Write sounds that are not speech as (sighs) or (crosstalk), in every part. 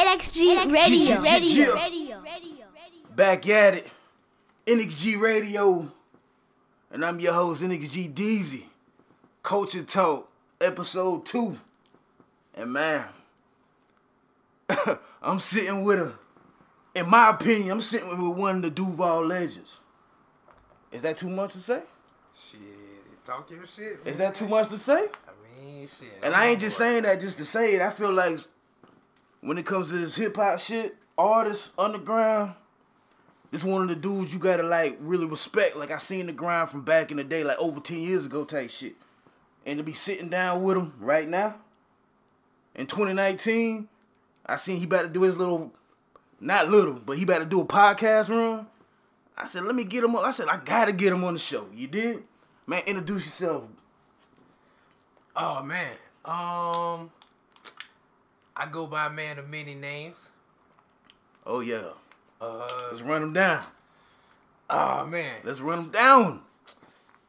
NXG Radio. Radio. Radio. Back at it. NXG Radio. And I'm your host, NXG Deezy. Culture Talk, episode two. And man, (laughs) I'm sitting with a, in my opinion, I'm sitting with one of the Duval legends. Is that too much to say? Shit, talk your shit. Is that too much to say? I mean, shit. And I'm ain't just saying that just to say it. I feel like when it comes to this hip hop shit, artists, underground, this one of the dudes you gotta like really respect. Like I seen the grind from back in the day, like over 10 years ago type shit. And to be sitting down with him right now, in 2019, I seen he about to do his little, not little, but he about to do a podcast run. I said, let me get him on. I said, I gotta get him on the show. You did? Man, introduce yourself. Oh man. Um, I go by a man of many names. Oh yeah. Uh, Let's run them down. oh man. Let's run them down.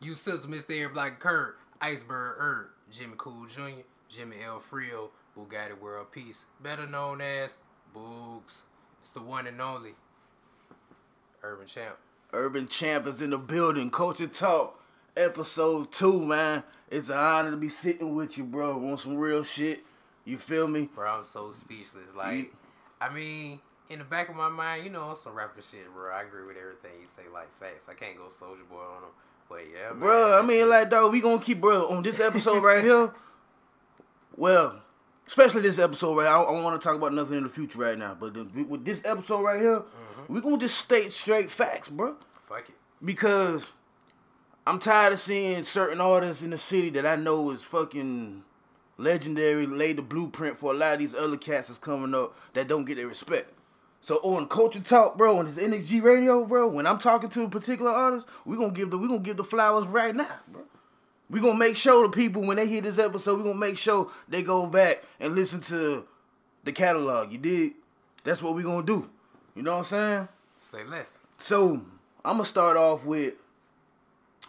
You sister, Mr. Air Black Kurt, Iceberg Herb, Jimmy Cool Jr., Jimmy L. Frio, Bugatti World Peace, better known as Boogs. It's the one and only Urban Champ. Urban Champ is in the building. Culture Talk, episode two, man. It's an honor to be sitting with you, bro. Want some real shit? You feel me? Bro, I'm so speechless. Like, You- I mean, in the back of my mind, you know, on some rapper shit, bro. I agree with everything you say, like facts. I can't go Soldier Boy on them, but yeah, Bro, I mean, shit- like, dog, we gonna keep, bro, on this episode right here. Well, especially this episode right. I don't want to talk about nothing in the future right now, but the, with this episode right here, Mm-hmm. we gonna just state straight facts, bro. fuck it. because I'm tired of seeing certain artists in the city that I know is fucking legendary, laid the blueprint for a lot of these other cats that's coming up that don't get their respect. So on Culture Talk, bro, on this NXG radio, bro, when I'm talking to a particular artist, we gonna give the we gonna give the flowers right now, bro. We gonna make sure the people when they hear this episode, we gonna make sure they go back and listen to the catalog. You did? That's what we gonna do. You know what I'm saying? Say less. So I'm gonna start off with.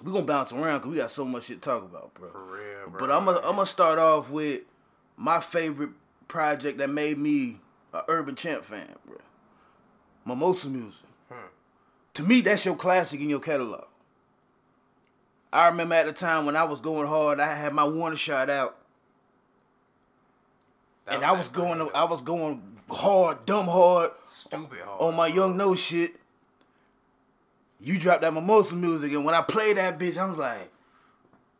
We gonna bounce around because we got so much shit to talk about, bro. For real, bro. But I'm gonna I'm gonna start off with my favorite project that made me a Urban Champ fan, bro. Mimosa Music. Hmm. To me, that's your classic in your catalog. I remember at the time when I was going hard, I had my one shot out, That and I was going I was going hard, dumb hard stupid hard. on my young no shit. You dropped that mimosa music, and when I played that bitch, I'm like,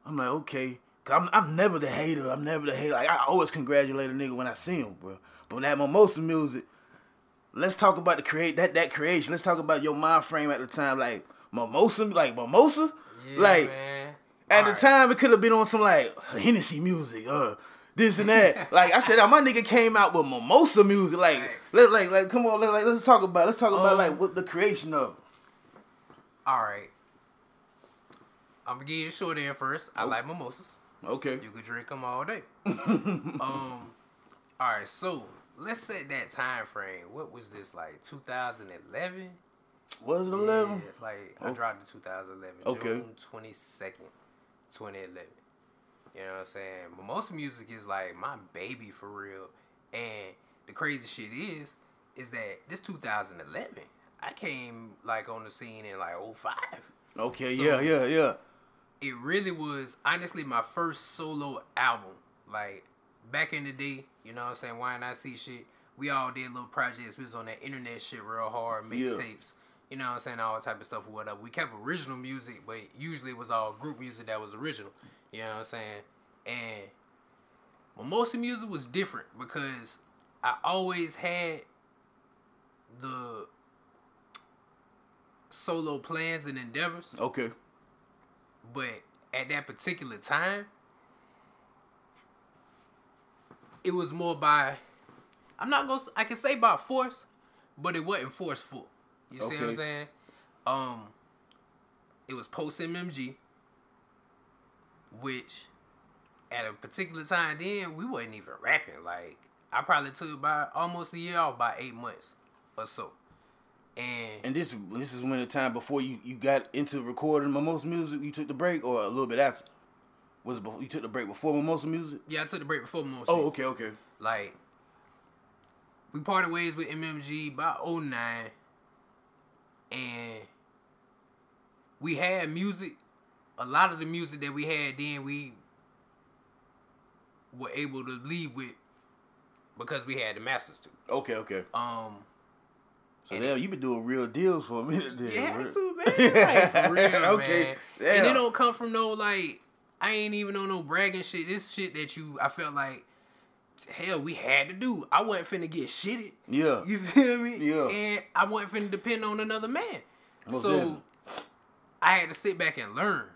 I'm like, okay. Cause I'm, I'm never the hater. I'm never the hater. Like, I always congratulate a nigga when I see him, bro. But when that mimosa music, let's talk about the create that that creation. Let's talk about your mind frame at the time, like mimosa, like mimosa, Yeah, like man. at the Alright. time it could have been on some like Hennessy music or this and that. (laughs) like I said, my nigga came out with mimosa music. Like let like like come on, let, like let's talk about let's talk about Um, like what the creation of. All right. I'm gonna give you the short end first. I like mimosas. Okay. You could drink them all day. (laughs) um. All right. So let's set that time frame. What was this like? 2011. Was it eleven? Yeah, it's like I Oh. dropped in 2011. Okay. June 22nd, 2011. You know what I'm saying? Mimosa music is like my baby for real. And the crazy shit is, is that this 2011, I came like on the scene in like 05. Okay. So- yeah. Yeah. Yeah. It really was honestly my first solo album. Like back in the day, you know what I'm saying? Why not see shit? We all did little projects. We was on that internet shit real hard, Yeah. mixtapes. You know what I'm saying? All type of stuff or whatever. We kept original music, but usually it was all group music that was original. You know what I'm saying? And Mimosa music was different because I always had the solo plans and endeavors, Okay. but at that particular time, it was more by I'm not gonna I can say by force, but it wasn't forceful. You see what I'm saying? Um it was post MMG, which at a particular time then we wasn't even rapping. Like I probably took about almost a year off by eight months or so. And, And this this is when the time before you you got into recording Mimosa music. You took the break, or a little bit after. Was it before, you took the break before Mimosa music? yeah, I took the break before most. Oh, okay, okay. Like we parted ways with MMG by 09 and we had music. A lot of the music that we had then we were able to leave with because we had the masters too. Okay, okay. Um So damn, you been doing real deals for a minute then. Yeah, right? too, man. Like, for (laughs) real, Okay, man. damn. And it don't come from no like I ain't even on no bragging shit. This shit that you I felt like hell we had to do. I wasn't finna get shitted. Yeah. You feel me? Yeah. And I wasn't finna depend on another man. So. I had to sit back and learn.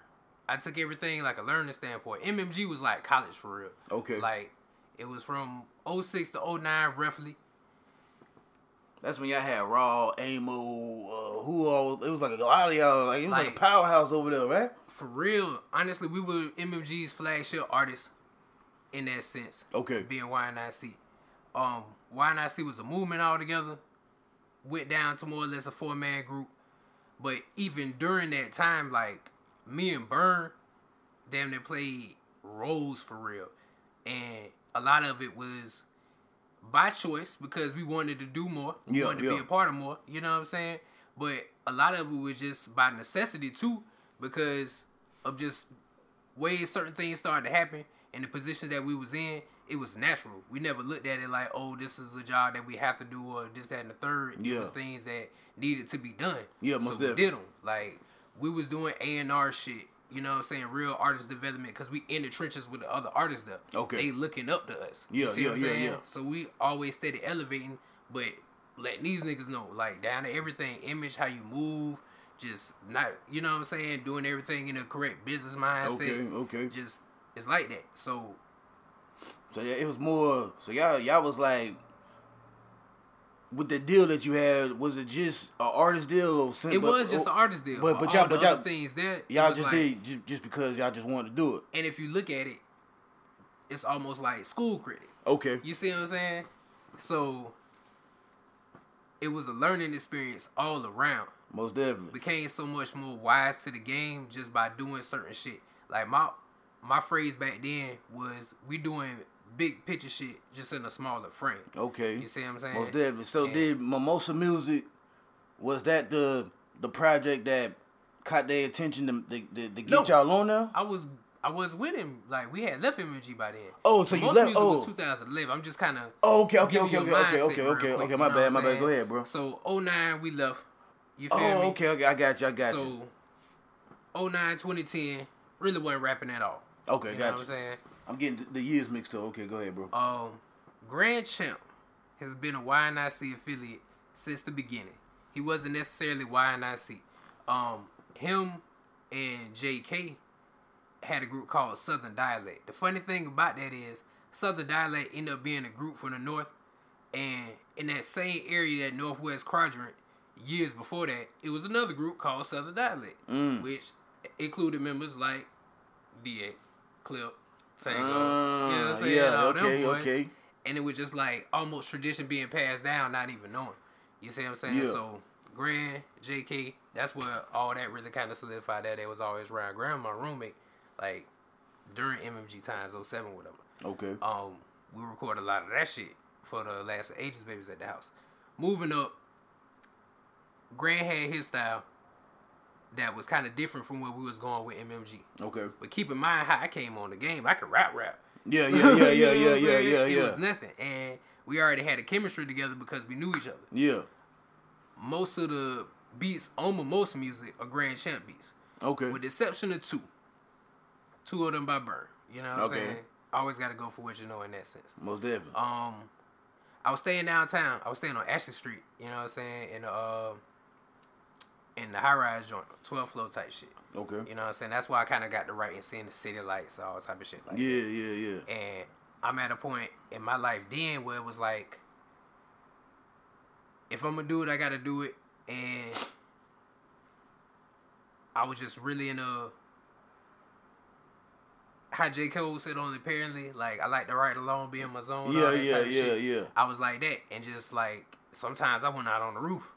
I took everything like a learning standpoint. MMG was like college for real. Okay. Like it was from 06 to 09 roughly. That's when y'all had Raw, Amo, uh, who all? It was like a lot of y'all. Like it was like, Like- a powerhouse over there, right? For real, honestly, we were MMG's flagship artist in that sense. Okay. Being YNIC. Um, YNIC was a movement altogether. Went down to more or less a four man group. But even during that time, like me and Burn, damn they played roles for real. And a lot of it was by choice because we wanted to do more. We Yeah, wanted to yeah. be a part of more. You know what I'm saying? But a lot of it was just by necessity too, because of just ways certain things started to happen and the position that we was in, it was natural. We never looked at it like, oh, this is a job that we have to do or this, that, and the third. It Yeah. was things that needed to be done. Yeah, so most we definitely. did them. Like we was doing A and R shit. You know what I'm saying? Real artist development because we in the trenches with the other artists though. Okay. They looking up to us. Yeah, yeah, what I'm yeah, saying? yeah. So we always steady elevating, but letting these niggas know, like down to everything, image, how you move, just not, you know what I'm saying, doing everything in a correct business mindset. Okay, okay. Just it's like that. So So yeah, it was more. So y'all, y'all was like, with the deal that you had, was it just an artist deal or something? it was just oh, an artist deal. But but All y'all, but y'all, things there, it y'all just like- did just, just because y'all just wanted to do it. And if you look at it, it's almost like school credit. Okay. You see what I'm saying? So it was a learning experience all around. Most definitely. became so much more wise to the game just by doing certain shit. Like my my phrase back then was we doing big picture shit just in a smaller frame. Okay. You see what I'm saying? Most definitely. So and did Mimosa Music was that the the project that caught their attention to, to, to, to get no, y'all on there? I was I was with him. Like we had left MG by then. Oh, so you left? Music oh, was 2011. I'm just kind of. Oh, okay, okay, okay, okay, okay, okay, okay, quick, okay. My bad, my bad. Go ahead, bro. So 09, we left. You oh, feel oh, me? okay, okay. I got you. I got so, you. So 09, 2010, really wasn't rapping at all. Okay, you got know you. What I'm saying I'm getting the- years mixed up. Okay, go ahead, bro. Um, Grand Champ has been a YNIC affiliate since the beginning. He wasn't necessarily YNIC. Um, him and JK had a group called Southern Dialect. The funny thing about that is Southern Dialect ended up being a group from the north, and in that same area, that northwest quadrant, years before that, it was another group called Southern Dialect, Mm. which included members like DX, Clip, Tango, you know Uh, what I'm saying? yeah, okay, boys. okay. And it was just like almost tradition being passed down, not even knowing. You see what I'm saying? Yeah. So Grand, JK, that's where all that really kind of solidified that it was always around. Grand, my roommate, like during MMG times, 07, whatever. Okay. Um, we recorded a lot of that shit for the last ages babies at the house. Moving up, Grand had his style that was kind of different from where we was going with MMG. Okay. But keep in mind how I came on the game. I could rap rap. Yeah, So, yeah, yeah, (laughs) you know yeah, yeah, yeah, yeah, It was nothing. And we already had a chemistry together because we knew each other. Yeah. Most of the beats on most music are Grand Champ beats. Okay. With the exception of two. Two of them by Burn. You know what I'm saying? Always gotta go for what you know in that sense. Most definitely. Um I was staying downtown. I was staying on Ashley Street, you know what I'm saying? And uh in the high rise joint, 12 floor type shit. Okay. You know what I'm saying? That's why I kinda got the right in seeing the city lights, all type of shit like Yeah, that. yeah, yeah. And I'm at a point in my life then where it was like, if I'm gonna do it, I gotta do it. And I was just really in a how J. Cole said on apparently, like I like to ride alone, be in my zone. Yeah, yeah, type of yeah, shit. yeah. I was like that, and just like sometimes I went out on the roof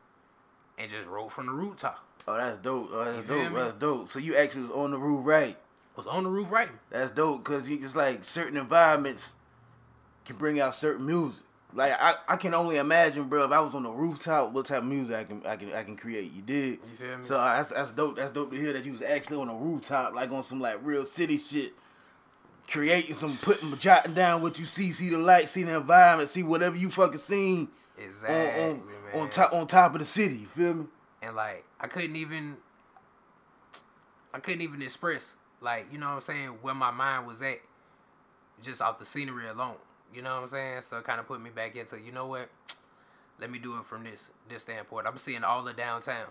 and just rode from the rooftop. Oh, that's dope. Oh, that's dope. That's dope. So you actually was on the roof, right? Was on the roof writing. That's dope because you just like certain environments can bring out certain music. Like I, I can only imagine, bro. If I was on the rooftop, what type of music I can I can I can create. You did. You feel me? So uh, that's that's dope. That's dope to hear that you was actually on the rooftop, like on some like real city shit, creating some, putting, jotting down what you see, see the light, see the environment, see whatever you fucking seen exactly, on on, man. on top on top of the city. You feel me? and like I couldn't even I couldn't even express like you know what I'm saying where my mind was at just off the scenery alone. You know what I'm saying? So it kind of put me back into you know what? Let me do it from this this standpoint. I'm seeing all the downtown.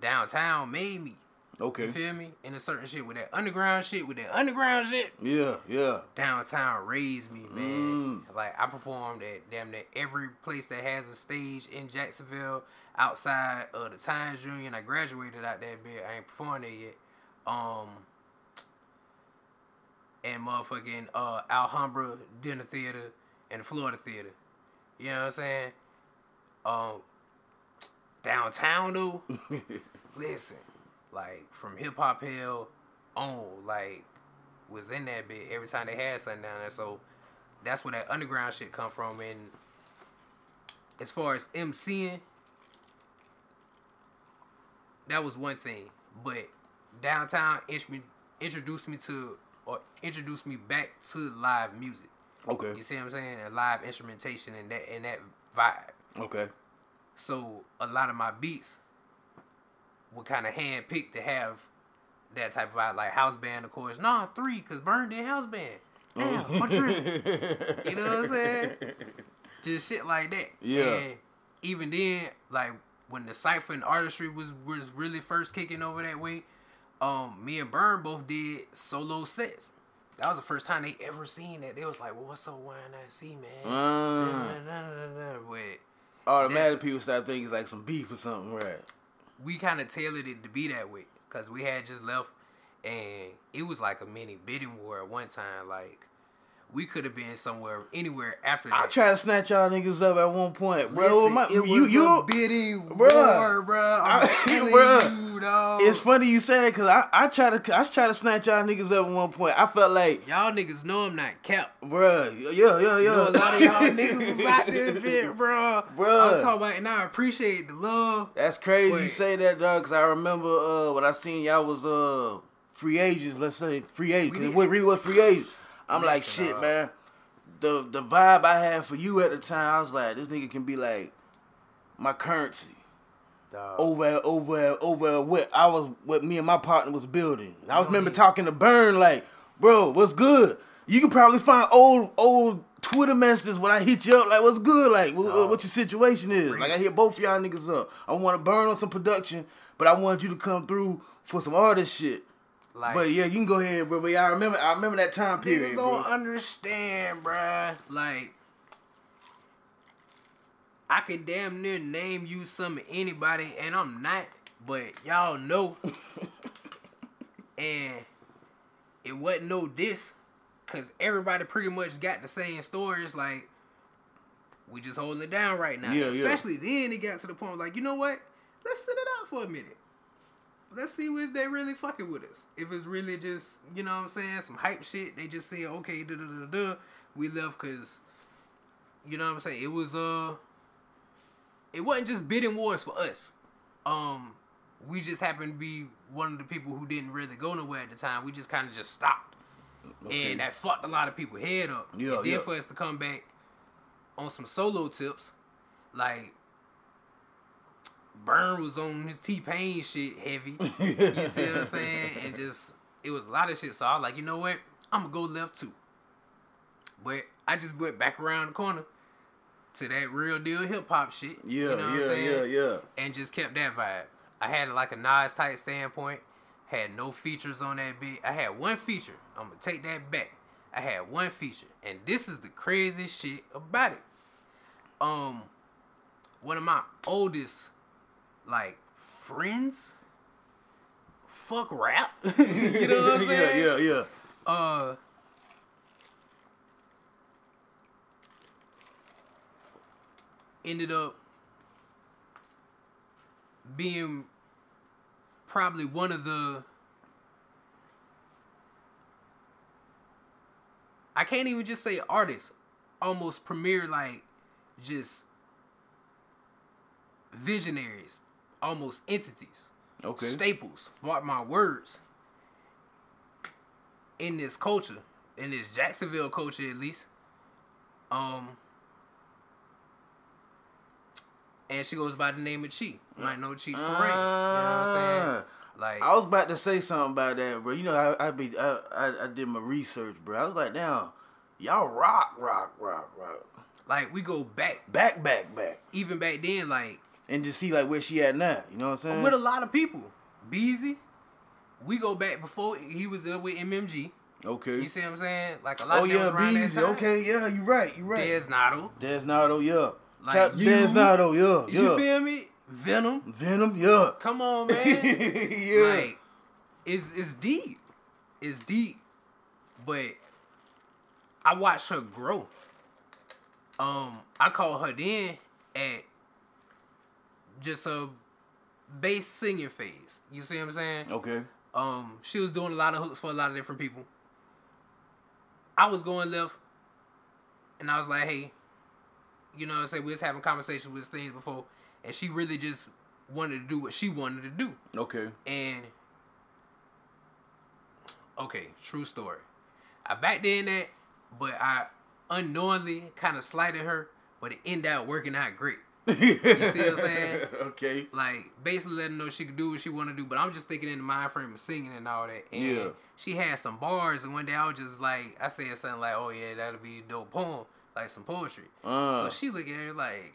Downtown made me. Okay. You feel me? And a certain shit with that underground shit with that underground shit. Yeah, yeah. Downtown raised me, man. Mm. Like I performed at damn near every place that has a stage in Jacksonville outside of the Times Union. I graduated out that bit. I ain't performed there yet. Um and motherfucking uh Alhambra Dinner Theater and the Florida Theater. You know what I'm saying? Um downtown though, (laughs) listen, like from hip hop hell on, like was in that bit every time they had something down there. So that's where that underground shit come from. And as far as MCing, that was one thing. But downtown int- introduced me to or introduced me back to live music. Okay. You see what I'm saying? And live instrumentation and that and that vibe. Okay. So a lot of my beats were kind of hand picked to have that type of vibe, like house band, of course. Nah, three, cause Burn did house band. Damn, what? You know what I'm saying? Just shit like that. Yeah. And even then, like when the cipher and artistry was was really first kicking over that way, um, me and Burn both did solo sets. That was the first time they ever seen that. They was like, "Well, what's up, why not see, man?" Uh, But automatic people start thinking it's like some beef or something, right? We kind of tailored it to be that way because we had just left and it was like a mini bidding war at one time like we could have been somewhere anywhere after that I tried to snatch y'all niggas up at one point, bro. Listen, My- it you, was you, a bidding Bruh. war bro i'm (laughs) telling bruh. you dog It's funny you say that because I, I try to I try to snatch y'all niggas up at one point. I felt like, y'all niggas know i'm not cap bruh, yeah, yeah, yeah. you know, a lot of y'all niggas was out there (laughs) bit bro Bruh. i'm talking about and i appreciate the love That's crazy you say that, dog. Because I remember uh, when I seen y'all was uh free agents. Let's say free agents. it really was free agents. I'm like, shit, dog. man. The the vibe I had for you at the time, I was like, this nigga can be like my currency. dog. over over over what I was what me and my partner was building. And I was remember he- talking to Burn like, bro, what's good? You can probably find old old Twitter messages when I hit you up like, what's good? Like, what, what your situation is? real. Like, I hit both y'all niggas up. I want to burn on some production, but I want you to come through for some artist shit. Like But yeah, you can go ahead, bro. But yeah, I remember I remember that time period. Niggas don't understand, bruh. Like, I could damn near name you some anybody, and I'm not, but y'all know. (laughs) and it wasn't no diss, cause everybody pretty much got the same stories. Like, we just holding it down right now. Yeah, yeah. Especially then, it got to the point like, you know what? Let's sit it out for a minute let's see if they really fucking with us. If it's really just, you know what I'm saying, some hype shit, they just say, okay, da da da da. We left because, you know what I'm saying. It was uh, it wasn't just bidding wars for us. Um, we just happened to be one of the people who didn't really go nowhere at the time. We just kind of just stopped, Okay. and that fucked a lot of people head up. Yeah, and then yeah. for us to come back on some solo tips, like Burn was on his T Pain shit heavy. You see what I'm (laughs) saying? And just it was a lot of shit. So I was like, you know what? I'm gonna go left too. But I just went back around the corner to that real deal hip hop shit. Yeah, you know what I'm yeah, saying? yeah, yeah. And just kept that vibe. I had like a Nas type standpoint. Had no features on that beat. I had one feature. I'm gonna take that back. I had one feature, and this is the craziest shit about it. Um, one of my oldest like friends. Fuck rap. (laughs) (laughs) you know what I'm saying? yeah, yeah, yeah. uh ended up being probably one of the I can't even just say artists, almost premier like just visionaries, almost entities, Okay. staples. Mark my words. In this culture, in this Jacksonville culture at least, um, and she goes by the name of Chi. Might know Chi for Ray. You know what I'm saying? Like I was about to say something about that, bro. You know, I I be I, I, I did my research, bro. I was like, damn, y'all rock, rock, rock, rock, like we go back back, back, back, even back then, like and just see like where she at now. You know what I'm saying? with a lot of people. Beezy, we go back before he was there with MMG. okay. You see what I'm saying? Like a lot Oh of yeah, was around that Beezy. Okay, yeah, you're right, You're right. Des Nato. Desnado, yeah. Like Desnado, yeah, yeah. You feel me? Venom. Venom, yeah. Come on, (laughs) man. yeah. Like, it's it's deep. It's deep. But I watched her grow. Um, I call her then at just a bass singing phase. You see what I'm saying? okay. Um, she was doing a lot of hooks for a lot of different people. I was going left, and I was like, "Hey, you know, what I'm saying we was having conversations with things before, and she really just wanted to do what she wanted to do." Okay. And okay, true story. I backed in that, but I unknowingly kind of slighted her, but it ended up working out great. You see what I'm saying? (laughs) Okay. Like basically letting her know she could do what she want to do, but I'm just thinking in the mind frame of singing and all that. And Yeah. she had some bars, and one day I was just like, I said something like, "Oh yeah, that'll be a dope poem, like some poetry." Uh. so she looked at it like,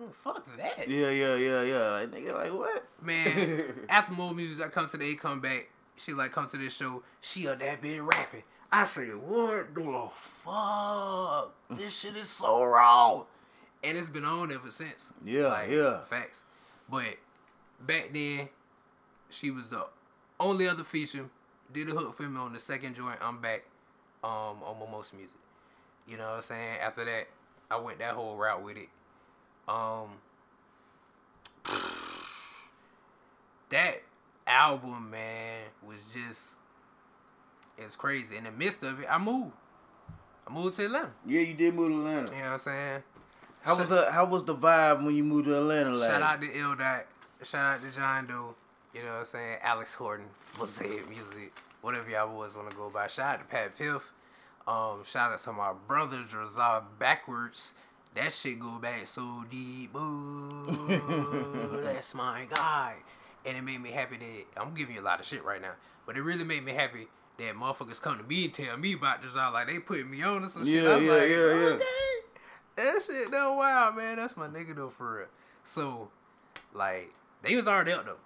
oh, "Fuck that." Yeah, yeah, yeah, yeah. Like nigga, like what? Man, (laughs) after more music, I come to the A come back. She like come to this show. She up that bit rapping. I say, what the fuck? This shit is so wrong. And it's been on ever since. Yeah, yeah. Facts. But back then, she was the only other feature. Did a hook for me on the second joint. I'm back um, on Mimosa Music. You know what I'm saying? After that, I went that whole route with it. Um, (sighs) that album, man, was just it's crazy. In the midst of it, I moved. I moved to Atlanta. Yeah, you did move to Atlanta. You know what I'm saying? How was the How was the vibe when you moved to Atlanta? Like, Shout out to Ill Dot. Shout out to John Doe. You know what I'm saying? Alex Horton. Mosaic Music. Whatever y'all boys want to go by. Shout out to Pat Piff. Um, shout out to my brother Drazar Backwards. That shit go back so deep. Ooh, (laughs) that's my guy. And it made me happy that I'm giving you a lot of shit right now. But it really made me happy that motherfuckers come to me and tell me about Drazar. Like they putting me on or some shit. I'm yeah, like, yeah, yeah. okay. That shit no wild, man. That's my nigga though for real. So, like, they was already up though.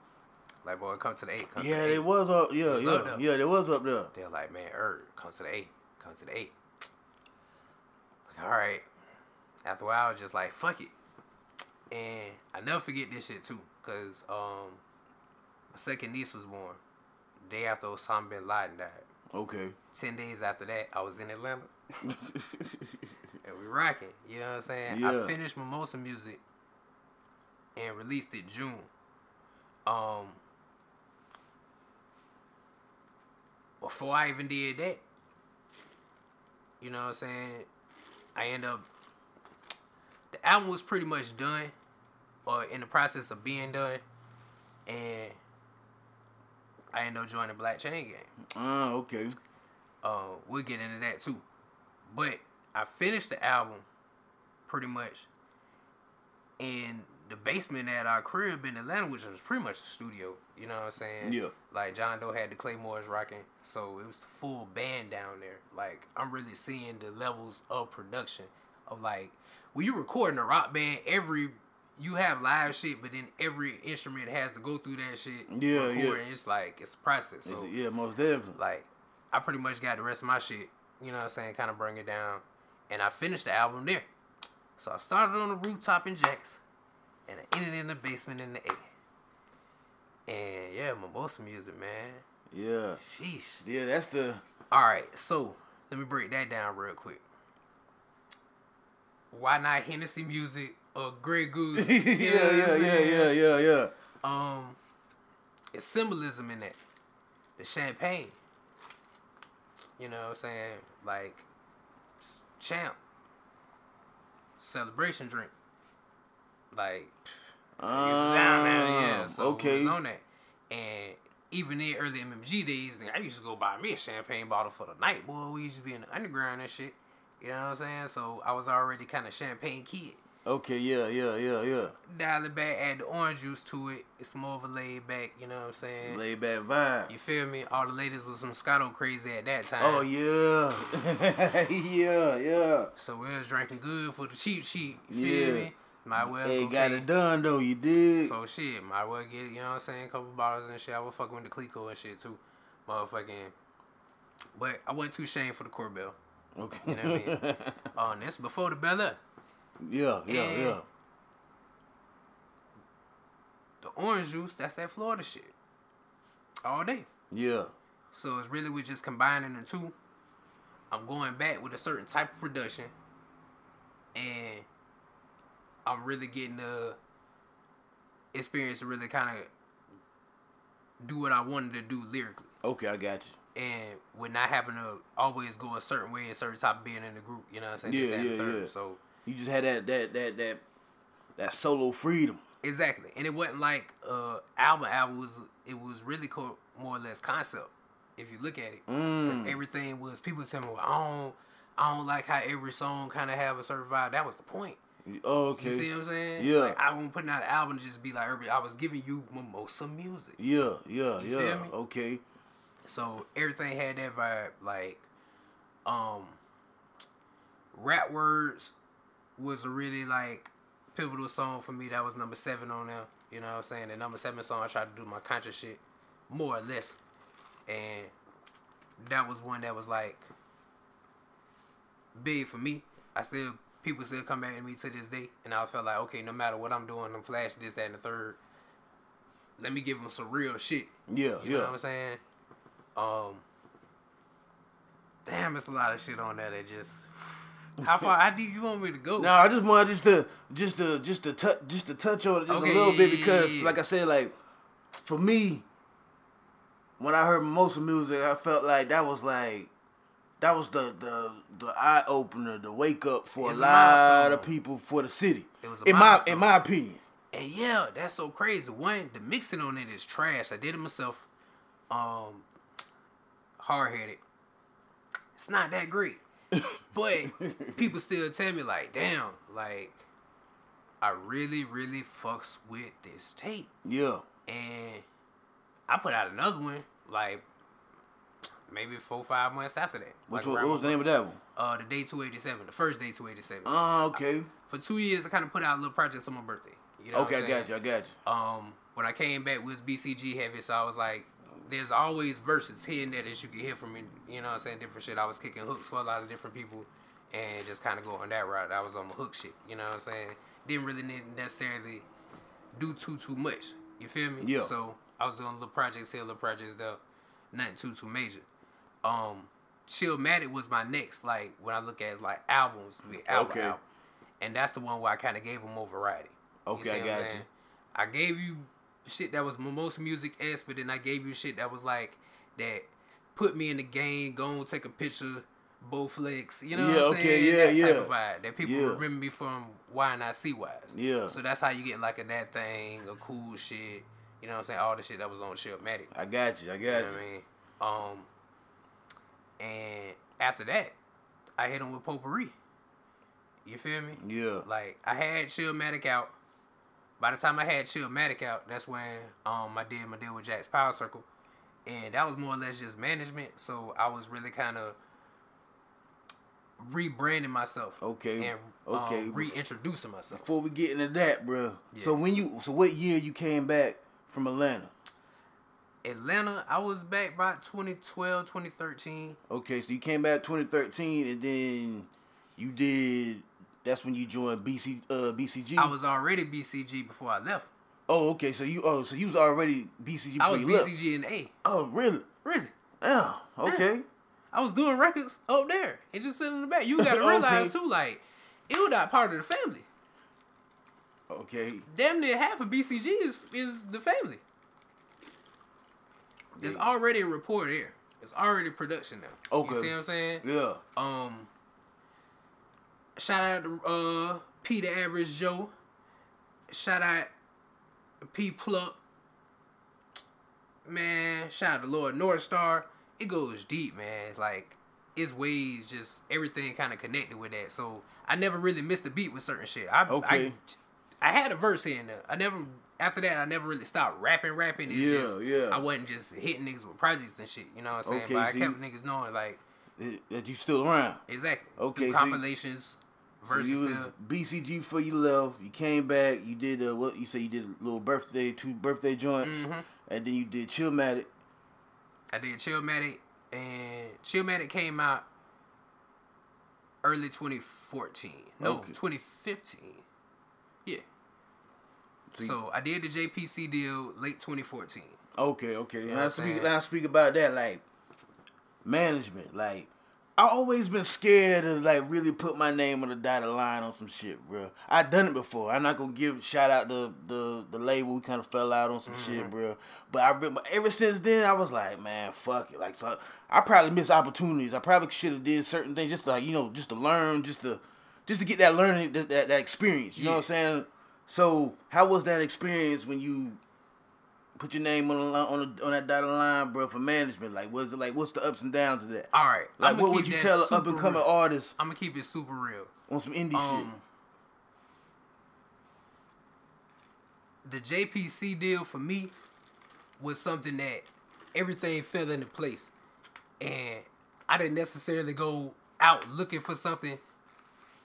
Like, boy, come to the eight. Come to Yeah, the eight. it was up. Yeah, was yeah, up yeah. It was up there. They're like, man, er, come to the eight. Come to the eight. Like, all right. After a while, I was just like, fuck it. And I never forget this shit too, cause um, my second niece was born. The day after Osama bin Laden died. Okay. Ten days after that, I was in Atlanta. (laughs) and we rocking. You know what I'm saying? Yeah. I finished Mimosa music and released it June. Um before I even did that, you know what I'm saying? I end up the album was pretty much done or in the process of being done and I ended up joining Black Chain Gang. Ah, okay. Uh, we'll get into that too. But I finished the album pretty much in the basement at our crib in Atlanta, which was pretty much the studio. You know what I'm saying? Yeah. Like John Doe had the Claymores rocking, so it was full band down there. Like I'm really seeing the levels of production of like when you recording a rock band, every you have live shit, but then every instrument has to go through that shit. Yeah, yeah. record, and It's like it's a process. So Is it- yeah, most definitely. like I pretty much got the rest of my shit, you know what I'm saying, kind of bring it down. And I finished the album there. So I started on the rooftop in Jax and I ended in the basement in the A. And yeah, Mimosa music, man. Yeah. Sheesh. Yeah, that's the. Alright, so let me break that down real quick. Why not Hennessy music or Grey Goose? yeah, (laughs) You know what I'm yeah, yeah, yeah, yeah, yeah. Um, it's symbolism in that. The champagne. You know what I'm saying? Like, champ. celebration drink. Like it's down there, yeah. Ah, so okay. was on that. And even in early MMG days, I used to go buy me a champagne bottle for the night, boy. We used to be in the underground and shit. You know what I'm saying? So I was already kind of champagne kid. Okay, yeah, yeah, yeah, yeah. Dial it back, add the orange juice to it. It's more of a laid back, you know what I'm saying? Laid back vibe. You feel me? All the ladies was some Scotto crazy at that time. Oh yeah, (laughs) yeah, yeah. So we was drinking good for the cheap cheap. You Yeah. feel me? Might well Hey, got it done though. You did. So shit, might well get, you know what I'm saying, a couple bottles and shit. I was fucking with the Clicquot and shit too. Motherfucking But I wasn't too ashamed for the Korbel. okay. You know what I mean? (laughs) Oh, and this before the Belaire. Yeah, yeah, And- yeah. The orange juice, that's that Florida shit. All day. Yeah. So it's really with just combining the two. I'm going back with a certain type of production, and I'm really getting the experience to really kind of do what I wanted to do lyrically, Okay, I got you. and with not having to always go a certain way, a certain type of being in the group. You know what I'm saying? Yeah, yeah, third. yeah. So You just had that that that that that solo freedom. exactly, and it wasn't like uh album album was it was really co- more or less concept. If you look at it, Mm. everything was people tell me, well, I don't, I don't like how every song kind of have a certain vibe. That was the point. Oh, okay. You see what I'm saying? Yeah. Like, I wasn't putting out an album to just be like, I was giving you mimosa music. Yeah, yeah, You yeah. Okay. So everything had that vibe. Like, um, rap words was a really like pivotal song for me. That was number seven on there. You know what I'm saying? The number seven song, I tried to do my conscious shit, more or less, and that was one that was like big for me. I still people still come back to me to this day, and I felt like okay, no matter what I'm doing, I'm flashing this, that, and the third. Let me give them some real shit. Yeah, You yeah. know what I'm saying? Um, damn, it's a lot of shit on there that just. How far? How deep you want me to go? No, I just want just to just to just to touch just to touch on it just Okay, a little yeah, bit because yeah, yeah. like I said, like for me, when I heard Mimosa music, I felt like that was like that was the the the eye opener, the wake up for It's a lot of people for the city. It was a in my in my opinion. And yeah, that's so crazy. One, the mixing on it is trash. I did it myself. Um, hard headed. It's not that great, but people still tell me like, damn, like I really, really fucks with this tape. Yeah. and I put out another one like maybe four five months after that. Which like what was the name of that one? Uh, the day two eighty seven, the first day two eighty seven. Oh, okay. For two years, I kind of put out little projects on my birthday. You know Okay, I got you. I got you. Um, when I came back was BCG heavy, so I was like, there's always verses here and there that you can hear from me. You know what I'm saying? Different shit. I was kicking hooks for a lot of different people, and just kind of going on that route. I was on the hook shit. You know what I'm saying? Didn't really need necessarily do too too much. You feel me? Yeah. So I was doing little projects here, little projects there, nothing too too major. Um, Chillmatic was my next. Like when I look at like albums, album, Okay. album. and that's the one where I kind of gave them more variety. Okay, I got you. I gave you shit that was most music s, but then I gave you shit that was like that put me in the game. Go and take a picture, both legs. You know Yeah, what I'm okay, saying? yeah, that type of vibe that people Yeah. remember me from Why Not See Wise. Yeah. So that's how you get like a that thing, a cool shit. You know what I'm saying? All the shit that was on Chillmatic. I got you. I got You know you. what I mean? Um, and after that, I hit him with potpourri. You feel me? Yeah. Like I had Chillmatic out. By the time I had Chillmatic out, that's when um I did my deal with Jax Power Circle, and that was more or less just management. So I was really kind of rebranding myself. Okay, And okay. Um, reintroducing myself. Before we get into that, bro. So when you so what year you came back from Atlanta? Atlanta, I was back by 2012, 2013. Okay, so you came back 2013 and then you did that's when you joined BC uh BCG. I was already BCG before I left. Oh, okay. So you oh so you was already BCG before I was. BCG in A. Oh, really? Really. Yeah. Okay. I was doing records up there and just sitting in the back. You gotta (laughs) Okay. realize too, like, it was not part of the family. Okay. Damn near half of BCG is is the family. There's already a report here. It's already production now. Okay. You see what I'm saying? Yeah. Um shout out to uh P the Average Joe. Shout out P Pluck. Man, shout out to Lord North Star. It goes deep, man. It's like it's ways, just everything kind of connected with that. So I never really missed a beat with certain shit. I, Okay. I, I had a verse here and there. I never after that I never really stopped rapping, rapping. It's Yeah, just, yeah. I wasn't just hitting niggas with projects and shit. You know what I'm saying? Okay, but I kept niggas knowing like That- you still around. exactly. Okay, Do so you- So you was BCG before you left. You came back. You did uh, what you say. you did a little birthday, two birthday joints, Mm-hmm. and then you did Chillmatic. I did Chillmatic, and Chillmatic came out early 2014. No, Okay. 2015. Yeah. So you- So I did the JPC deal late 2014. Okay, okay. know And what I I'm speak. Now speak about that like management. Like I always been scared to like really put my name on the dotted line on some shit, bro. I done it before. I'm not gonna give shout out the the the label. We kind of fell out on some Mm-hmm. shit, bro. But I remember ever since then, I was like, man, fuck it. Like so, I probably missed opportunities. I probably should have did certain things just to, like you know just to learn, just to just to get that learning that that, that experience. You know what I'm saying? So how was that experience when you put your name on the line, on, the, on that dotted line, bro, for management? Like, what's it like? What's the ups and downs of that? All right. Like, what would you tell an up and coming artist I'm gonna keep it super real. on some indie Um, the JPC deal for me was something that everything fell into place, and I didn't necessarily go out looking for something.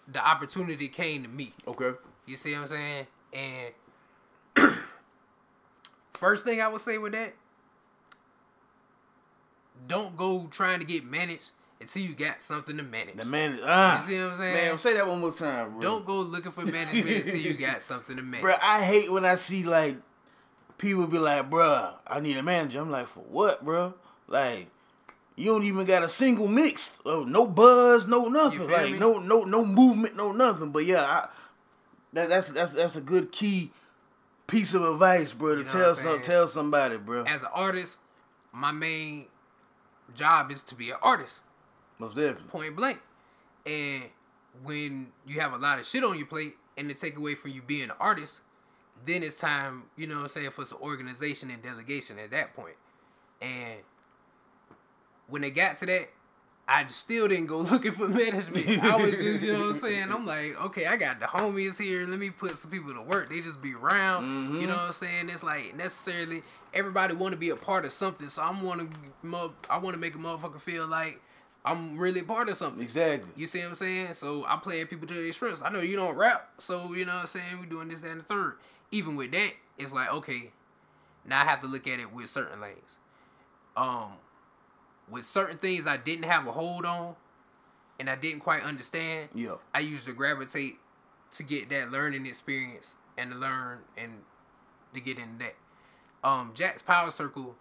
The opportunity came to me. Okay. You see what I'm saying? And first thing I would say with that, don't go trying to get managed until you got something to manage. The man, ah, You see what I'm saying? Man, say that one more time, bro. Don't go looking for management (laughs) until you got something to manage. bro. I hate when I see like people be like, bruh, I need a manager. I'm like, for what, bro? Like. You don't even got a single mix, oh, no buzz, no nothing, like me? no no no movement, no nothing. But yeah, I, that, that's that's that's a good key piece of advice, bro. To You know tell some tell somebody, bro. As an artist, my main job is to be an artist, Most definitely. point blank. And when you have a lot of shit on your plate and to take away from you being an artist, then it's time, you know what I'm saying, for some organization and delegation at that point. And when it got to that, I still didn't go (laughs) looking for management. I was just, you know what I'm saying? I'm like, okay, I got the homies here. Let me put some people to work. They just be around. You know what I'm saying? It's like necessarily everybody want to be a part of something. So I'm want to, I want to make a motherfucker feel like I'm really part of something. Exactly. You see what I'm saying? So I'm playing people to their strengths. I know you don't rap, so you know what I'm saying. We doing this, that, and the third. Even with that, it's like okay, now I have to look at it with certain lanes. Um, with certain things I didn't have a hold on, and I didn't quite understand. Yeah. I used to gravitate to get that learning experience and to learn and to get in that. Um, Jax Power Circle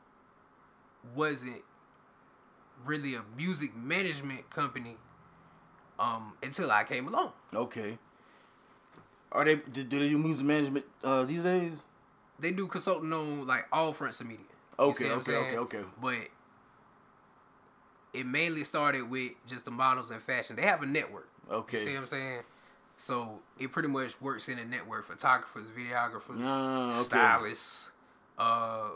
wasn't really a music management company um, until I came along. Okay. Are they do, do they do music management uh, these days? They do consulting on like all fronts of media. Okay, see what I'm okay, okay, okay. But it mainly started with just the models and fashion. They have a network. Okay. You see what I'm saying? So it pretty much works in a network. Photographers, videographers, Ah, okay. stylists, uh,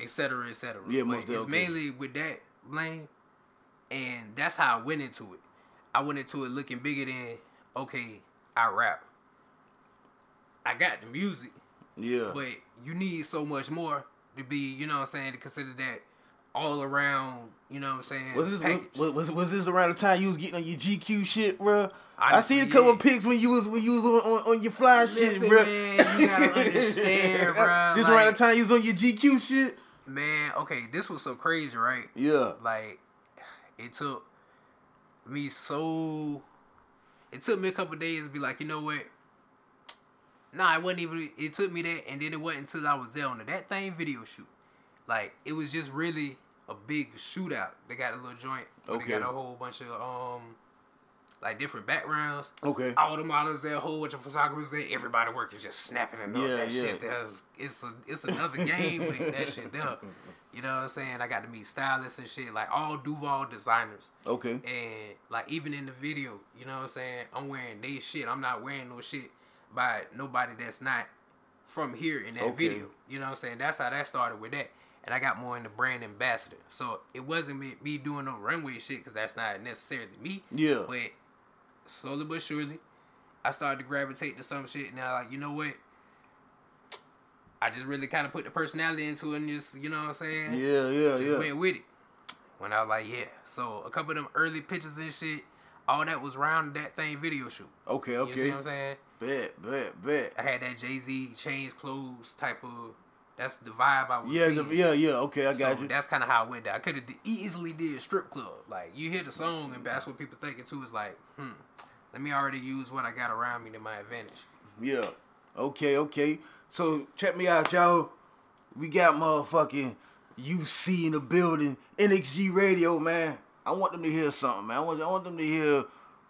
et cetera, et cetera. Yeah, but it's definitely. mainly with that lane, and that's how I went into it. I went into it looking bigger than okay, I rap. I got the music, Yeah. but you need so much more to be, you know what I'm saying, to consider that all around, you know what I'm saying. was this package. was, was was this around the time you was getting on your GQ shit, bro? I Honestly, see a couple yeah. pics when you was when you was on, on, on your fly shit, bro. man, you gotta understand, bruh, (laughs) This around the time you was on your GQ shit. Man, okay, this was so crazy, right? Yeah. Like, it took me so. It took me a couple days to be like, you know what? Nah, it wasn't even. It took me that, and then it wasn't until I was there on the that thing video shoot. Like, it was just really a big shootout. They got a little joint. Okay. They got a whole bunch of um like different backgrounds. Okay. All the models there, a whole bunch of photographers there, everybody working just snapping and up. Yeah, that yeah. shit there's it's a it's another game with (laughs) that shit there. You know what I'm saying? I got to meet stylists and shit, like all Duval designers. Okay. And like even in the video, you know what I'm saying? I'm wearing they shit. I'm not wearing no shit by nobody that's not from here in that Okay. video. You know what I'm saying? That's how that started with that. And I got more in the brand ambassador. So it wasn't me, me doing no runway shit because that's not necessarily me. Yeah. But slowly but surely, I started to gravitate to some shit. Now, like, you know what? I just really kind of put the personality into it and just, you know what I'm saying? Yeah, yeah, just yeah. went with it. When I was like, yeah. So a couple of them early pictures and shit, all that was around that thing video shoot. Okay, okay. You see what I'm saying? Bet, bet, bet. I had that Jay Z change clothes type of. That's the vibe I was Yeah, seeing. the, yeah, yeah. Okay, I got so you. that's kind of how I went there. I could have easily did a strip club. Like you hear the song and that's what people thinking too. Is like, hmm, let me already use what I got around me to my advantage. Yeah. Okay, okay. So check me out, y'all. We got motherfucking UC in the building. NXG Radio, man. I want them to hear something, man. I want, I want them to hear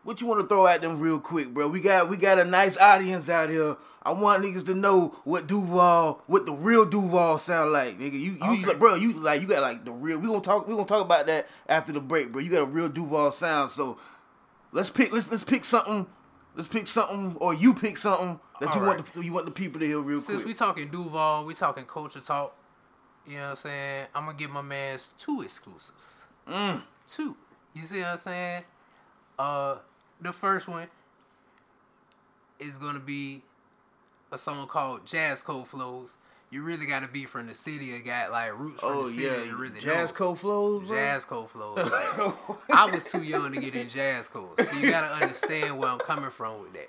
what you want to throw at them real quick, bro. We got we got a nice audience out here. I want niggas to know what Duval, what the real Duval sound like, nigga. You, you, Okay. like, bro, you like you got like the real. We gonna talk. We gonna talk about that after the break, bro. You got a real Duval sound. So let's pick. Let's let's pick something. Let's pick something, or you pick something that you All want right. the, you want the people to hear real Since quick. we talking Duval, we talking culture talk. You know what I'm saying? I'm gonna give my man's two exclusives. Mm. Two. You see what I'm saying? Uh, the first one is gonna be a song called Jazz Code Flows. You really gotta be from the city or got like roots from oh the city yeah, to really jazz know. code flows. bro? Jazz code flows. Like, (laughs) I was too young to get in jazz code, so you gotta understand where I'm coming from with that.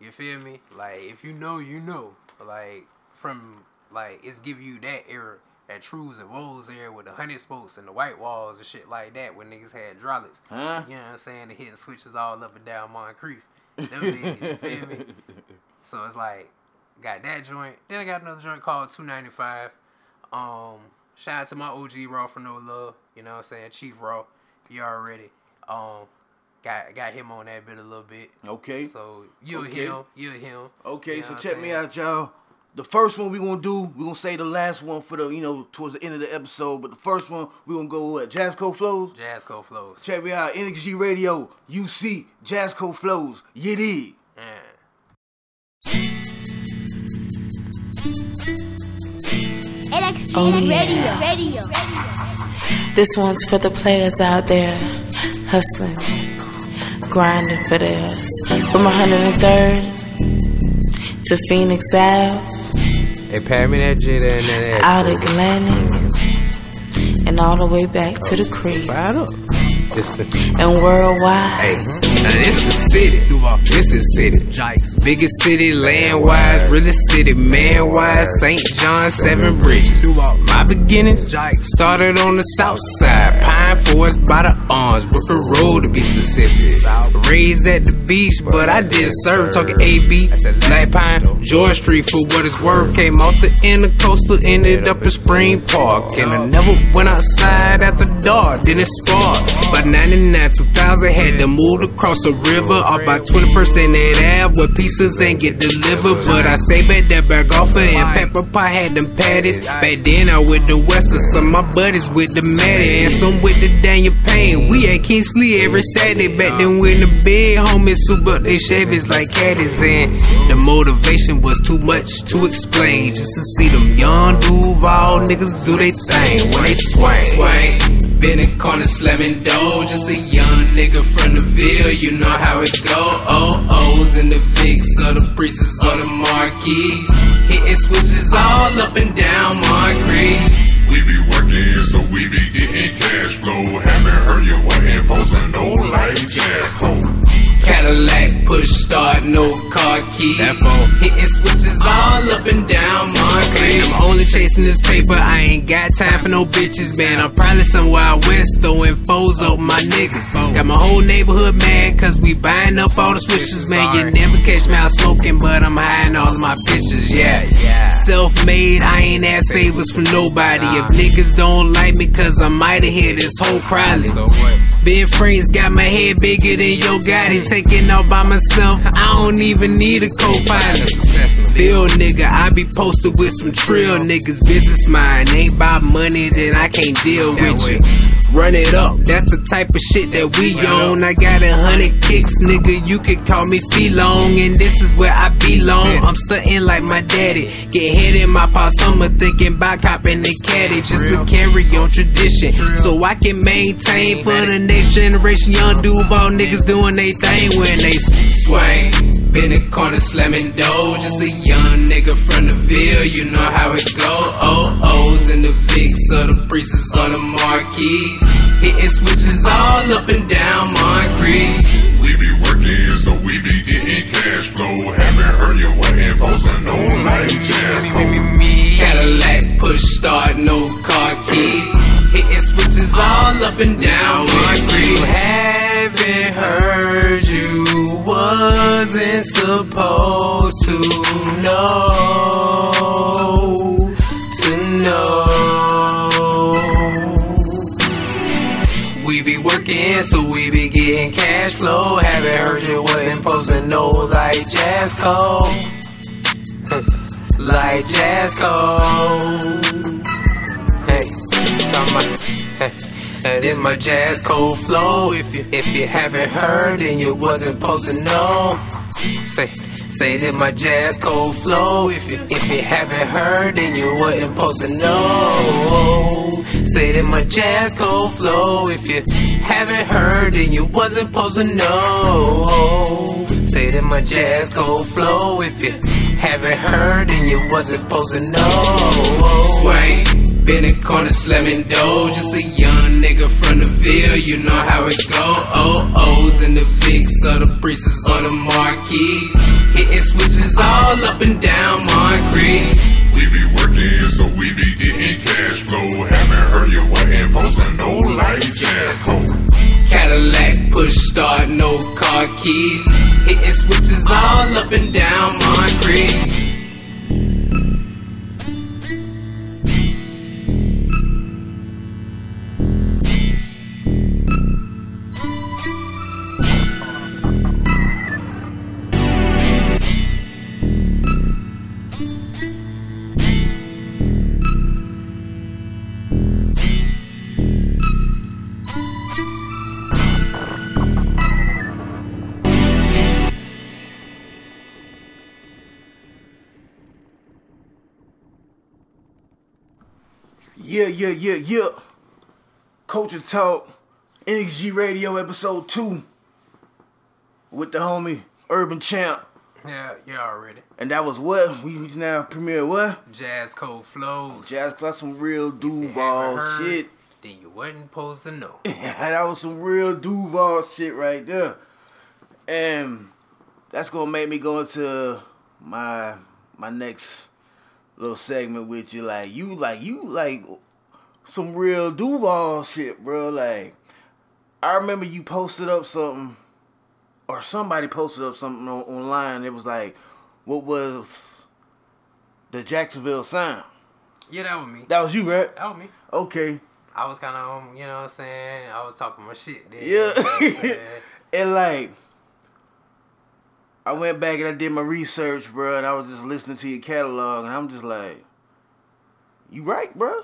You feel me? Like if you know, you know. Like from like it's giving you that era, that trues and woes era with the honey spokes and the white walls and shit like that when niggas had hydraulics. Huh? You know what I'm saying? The hitting switches all up and down Moncrief. Them days, you (laughs) feel me? So it's like got that joint. Then I got another joint called 295. Um, shout out to my OG Raw for no love. You know what I'm saying? Chief Raw. You already. Um, got got him on that bit a little bit. Okay. So you Okay. him, you him. Okay, You know so check I'm me out, y'all. The first one we're gonna do, we're gonna say the last one for the, you know, towards the end of the episode. But the first one, we're gonna go with Jazz Code Flows. Jazz Code flows. Check me out, NXG Radio, UC, Jazz Code Flows. You dig? Yeah. NXG Oh, yeah. Radio. Radio. This one's for the players out there hustling, grinding for theirs. From 103rd to Phoenix Ave, Hey, pass me that jitter and that out Atlantic, and all the way back to the creek Right up. It's the and worldwide. Hey, now this is city. This is city. Biggest city land wise, really city man wise. St. John, Seven Bridges. My beginnings started on the south side. Pine Forest by the arms, Brooklyn Road to be specific. Raised at the beach, but I did serve talking AB. Black Pine, George Street for what it's worth. Came off the intercoastal, ended up in Spring Park. And I never went outside after dark, didn't sparked. By 99, 2000, had to move across the river. Off by 21st and that Ave, where pieces ain't get delivered. But I stayed back that back off and pepper pie had them patties. Back then, I with the Western, some my buddies with the Matty, and some with the Daniel Payne. We at Kings Flea every Saturday. Back then, when the big homies super they Chevys like caddies, and the motivation was too much to explain. Just to see them young Duval niggas do they thing when they swing. swing. Been in corner slamming dough, just a young nigga from the Ville, you know how it go. Oh, O's in the bigs of the priestess or the marquees. Hitting switches all up and down Moncrief. We be working, so we be getting cash flow. Haven't heard you wasn't posting no like jazz code. Cadillac, push start, no car keys. Hitting switches all up and down Moncrief. I'm only chasing this paper, I ain't got time for no bitches, man. I'm probably somewhere west throwing foes over my niggas. Got my whole neighborhood mad, cause we buying up all the switches, man. You never catch me out smoking, but I'm hiding all of my pictures, yeah. Self-made, I ain't ask favors from nobody. If niggas don't like me, cause I mighta hit this whole crowd. Being friends got my head bigger than your Gotti. Taking off by myself, I don't even need a co-pilot. Bill nigga, I be posted with some trill niggas. Business mind ain't about money, then I can't deal with you. Run it up, that's the type of shit that we own. I got a hundred kicks, nigga. You could call me Long, and this is where I belong. I'm stunting like my daddy. Get hit in my paw summer, thinking about copping the caddy just to carry on tradition. So I can maintain for the next generation. Young Duval niggas doing they thing when they swing. In the corner slamming dough. Just a young nigga from the Ville, you know how it go. Oh, O's and the bigs of the priestess on the marquee. Hitting switches all up and down Moncrief. We be working, so we be getting cash flow. Haven't heard you wasn't posting no like jazz. Cadillac push start, no car keys. Hitting switches all up and down Moncrief. Haven't heard you wasn't supposed to know. To know. We be working, so we be getting cash flow. Haven't heard you wasn't posting no like jazz code. (laughs) like jazz code. Hey, talking about, hey, this my jazz code flow. If you if you haven't heard and you wasn't posting no, say say this my jazz code flow. If you if you haven't heard and you wasn't posting no, say this my jazz code flow. If you haven't heard and you wasn't posting no, say that my jazz code flow. If you haven't heard and you wasn't posting no, swing. Been in corner slamming dough, just a nigga from the Ville, you know how it go. Oh, O's and the bigs of the priestess on the marquee. Hitting switches all up and down Moncrief. We be working, so we be getting cash flow. Haven't heard you wasn't posting no like jazz code. Cadillac push start, no car keys. Hitting switches all up and down Moncrief. Yeah, yeah, yeah. Culture Talk, NXG Radio episode 2 with the homie Urban Champ. Yeah, yeah, already. And that was what? We we now premiere what? Jazz Cold flows. Jazz Class some real Duval heard, shit. Then you wasn't supposed to know. (laughs) that was some real Duval shit right there. And that's gonna make me go into my my next little segment with you. Like you like you like some real Duval shit, bro. Like I remember you posted up something or somebody posted up something on, online. It was like, what was the Jacksonville sound? Yeah, that was me. That was you, right? That was me. Okay. I was kind of, um, you know what I'm saying? I was talking my shit then. Yeah. You know what I'm saying? (laughs) and like, I went back and I did my research, bro, and I was just listening to your catalog, and I'm just like, you right, bro?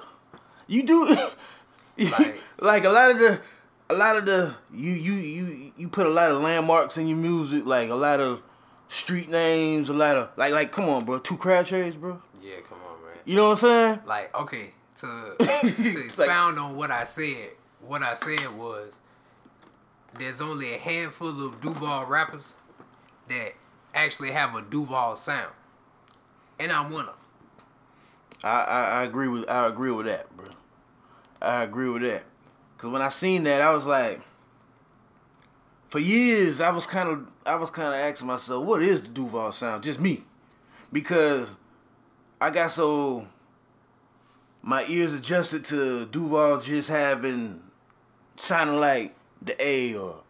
You do, (laughs) Like- like a lot of the, a lot of the, you you you you put a lot of landmarks in your music, like a lot of street names, a lot of like like come on, bro, two crab trays, bro. yeah, come on, man. You know what I'm saying? Like, okay, to, (laughs) to It's like- on what I said, what I said was there's only a handful of Duval rappers that actually have a Duval sound. And I'm one of them. I, I, I agree with I agree with that, bro. I agree with that. Cause when I seen that, I was like, for years I was kind of I was kind of asking myself, what is the Duval sound? Just me, because I got so my ears adjusted to Duval just having sounding like the A or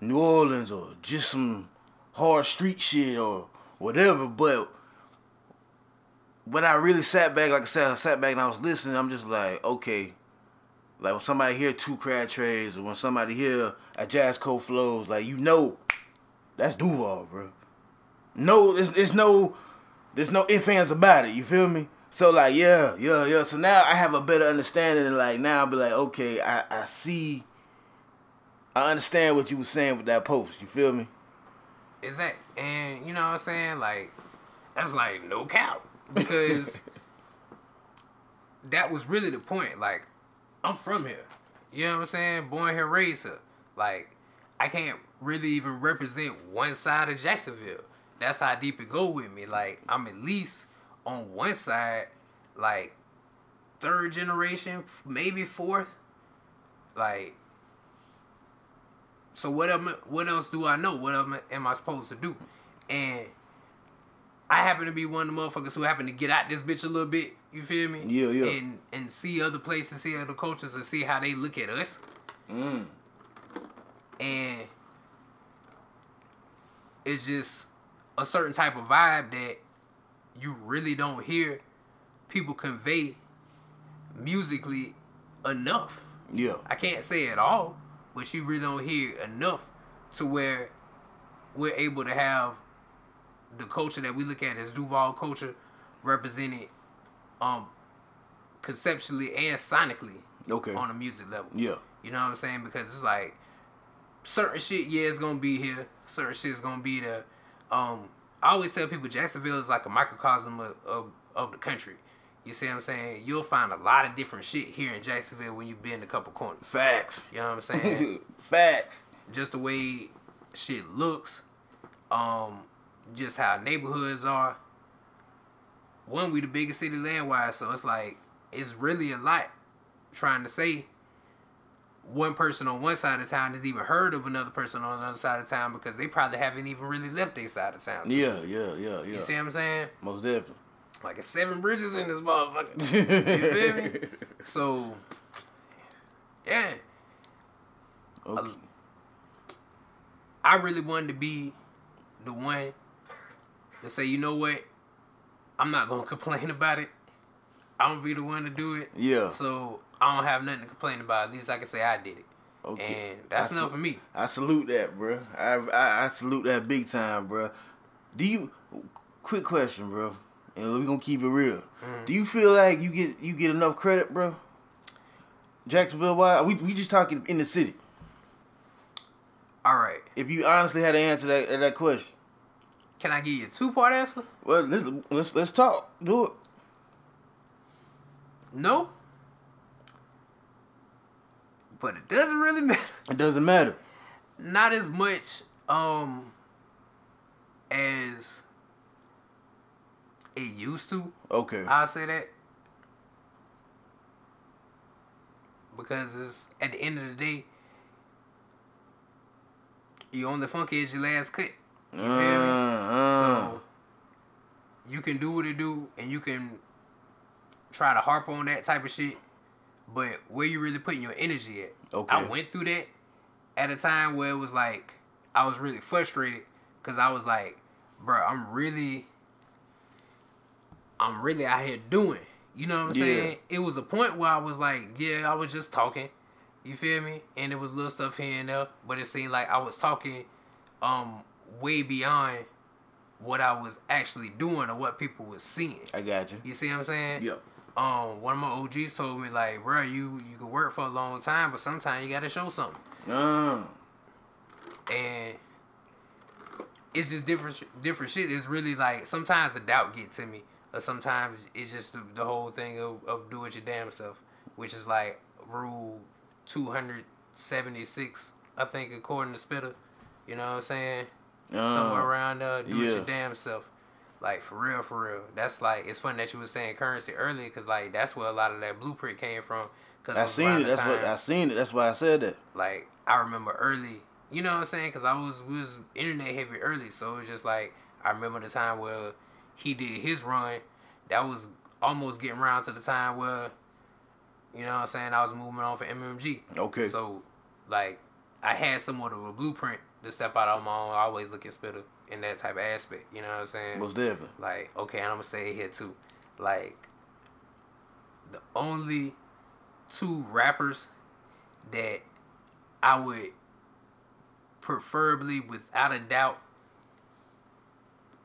New Orleans or just some hard street shit or whatever, but when I really sat back, like I said, I sat back and I was listening. I'm just like, okay, like when somebody hear two crab trays or when somebody hear a jazz co flows, like you know, that's Duval, bro. No, there's, there's no, there's no ifs ands about it. You feel me? So like, yeah, yeah, yeah. So now I have a better understanding, and like now I'll be like, okay, I, I see, I understand what you were saying with that post. You feel me? Is that and you know what I'm saying? Like that's like no cap because (laughs) that was really the point. Like I'm from here. You know what I'm saying? Born here, raised here. Like I can't really even represent one side of Jacksonville. That's how deep it go with me. Like I'm at least on one side, like third generation, maybe fourth. Like so what am what else do I know? What am, am I supposed to do? And I happen to be one of the motherfuckers who happen to get out this bitch a little bit. You feel me? Yeah, yeah. And and see other places, see other cultures, and see how they look at us. Mm. And it's just a certain type of vibe that you really don't hear people convey musically enough. Yeah. I can't say it all, but you really don't hear enough to where we're able to have the culture that we look at as Duval culture represented um conceptually and sonically Okay. on a music level. Yeah. You know what I'm saying? Because it's like certain shit, yeah, it's gonna be here. Certain shit is gonna be there. Um, I always tell people Jacksonville is like a microcosm of, of, of the country. You see what I'm saying? You'll find a lot of different shit here in Jacksonville when you bend a couple corners. Facts. You know what I'm saying? (laughs) Facts. just the way shit looks, um, just how neighborhoods are. One, we the biggest city land wise, so it's like it's really a lot trying to say one person on one side of town has even heard of another person on the other side of town because they probably haven't even really left their side of town. Yeah, yeah, yeah, yeah. You see what I'm saying? Most definitely. Like it's seven bridges in this motherfucker. (laughs) you feel me? So, yeah. Okay. I really wanted to be the one to say, you know what? I'm not gonna (laughs) complain about it. I'm gonna be the one to do it. Yeah. So I don't have nothing to complain about. At least I can say I did it. Okay. And that's I enough for me. I salute that, bro. I, I I salute that big time, bro. Do you? Quick question, bro. And we gonna keep it real. Mm-hmm. Do you feel like you get you get enough credit, bro? Jacksonville, why? We we just talking in the city. All right. If you honestly had to answer that that question, Can I give you a two part answer? well, let's let's let's talk. Do it. No. But it doesn't really (laughs) matter. It doesn't matter. Not as much um as it used to. Okay. I'll say that. Because it's at the end of the day, you on the funky is your last cut. You feel me? Uh, So you can do what it do and you can try to harp on that type of shit, but where you really putting your energy at? Okay. I went through that at a time where it was like I was really frustrated because I was like, bro, I'm really, I'm really out here doing. You know what I'm Yeah. saying? It was a point where I was like, yeah, I was just talking. You feel me? And it was little stuff here and there, but it seemed like I was talking, um, way beyond what I was actually doing or what people was seeing. I got you. You see what I'm saying? Yep. Um, one of my OGs told me like, bro, you you can work for a long time, but sometimes you gotta show something. Uh, And it's just different different shit. It's really like sometimes the doubt get to me, or sometimes it's just the, the whole thing of, of do it your damn self, which is like rule two hundred seventy six, I think, according to Spitta. You know what I'm saying? Somewhere uh, around there, do it yeah. your damn self. Like for real, for real. That's like it's funny that you was saying Curren$y earlier, cause like that's where a lot of that blueprint came from. Cause I seen it. That's what I seen it. That's why I said that. like I remember early, you know what I'm saying? Cause I was we was internet heavy early, so it was just like I remember the time where he did his run. That was almost getting around to the time where, you know what I'm saying? I was moving on for MMG. Okay. So, like, I had somewhat of a blueprint to step out on my own. I always look at Spitta in that type of aspect. You know what I'm saying? Most definitely. Like, okay, and I'm gonna say it here too. like the only two rappers that I would preferably, without a doubt,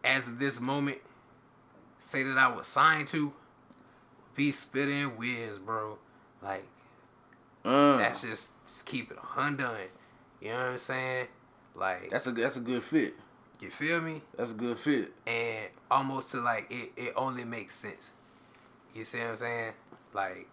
as of this moment, say that I was signed to be spitting Wiz, bro. Like Uh, that's just, just keep it undone. You know what I'm saying? Like that's a that's a good fit. you feel me? That's a good fit. and almost to like it, it only makes sense. You see what I'm saying? Like,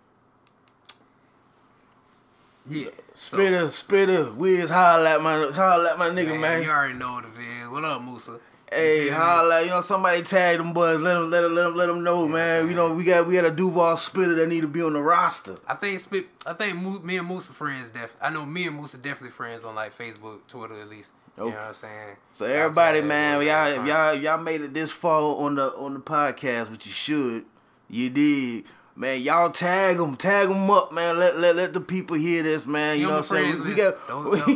yeah. So, Spitta, spitta, Wiz, holla at my holla at my nigga, man. You already know what it is. What up, Musa? Hey, holla! You know, somebody tag them boys. Let them, let them, let them, let them know, man. You know, we got we got a Duval spitter that need to be on the roster. I think spit. I think me and Moose are friends. Def. I know me and Moose are definitely friends on like Facebook, Twitter at least. You know what I'm saying? So everybody, man, y'all, y'all, y'all made it this far on the on the podcast, which you should, you did, man. Y'all tag them, tag them up, man. Let let let the people hear this, man. You He know what I'm saying? We, we got, we, Don't-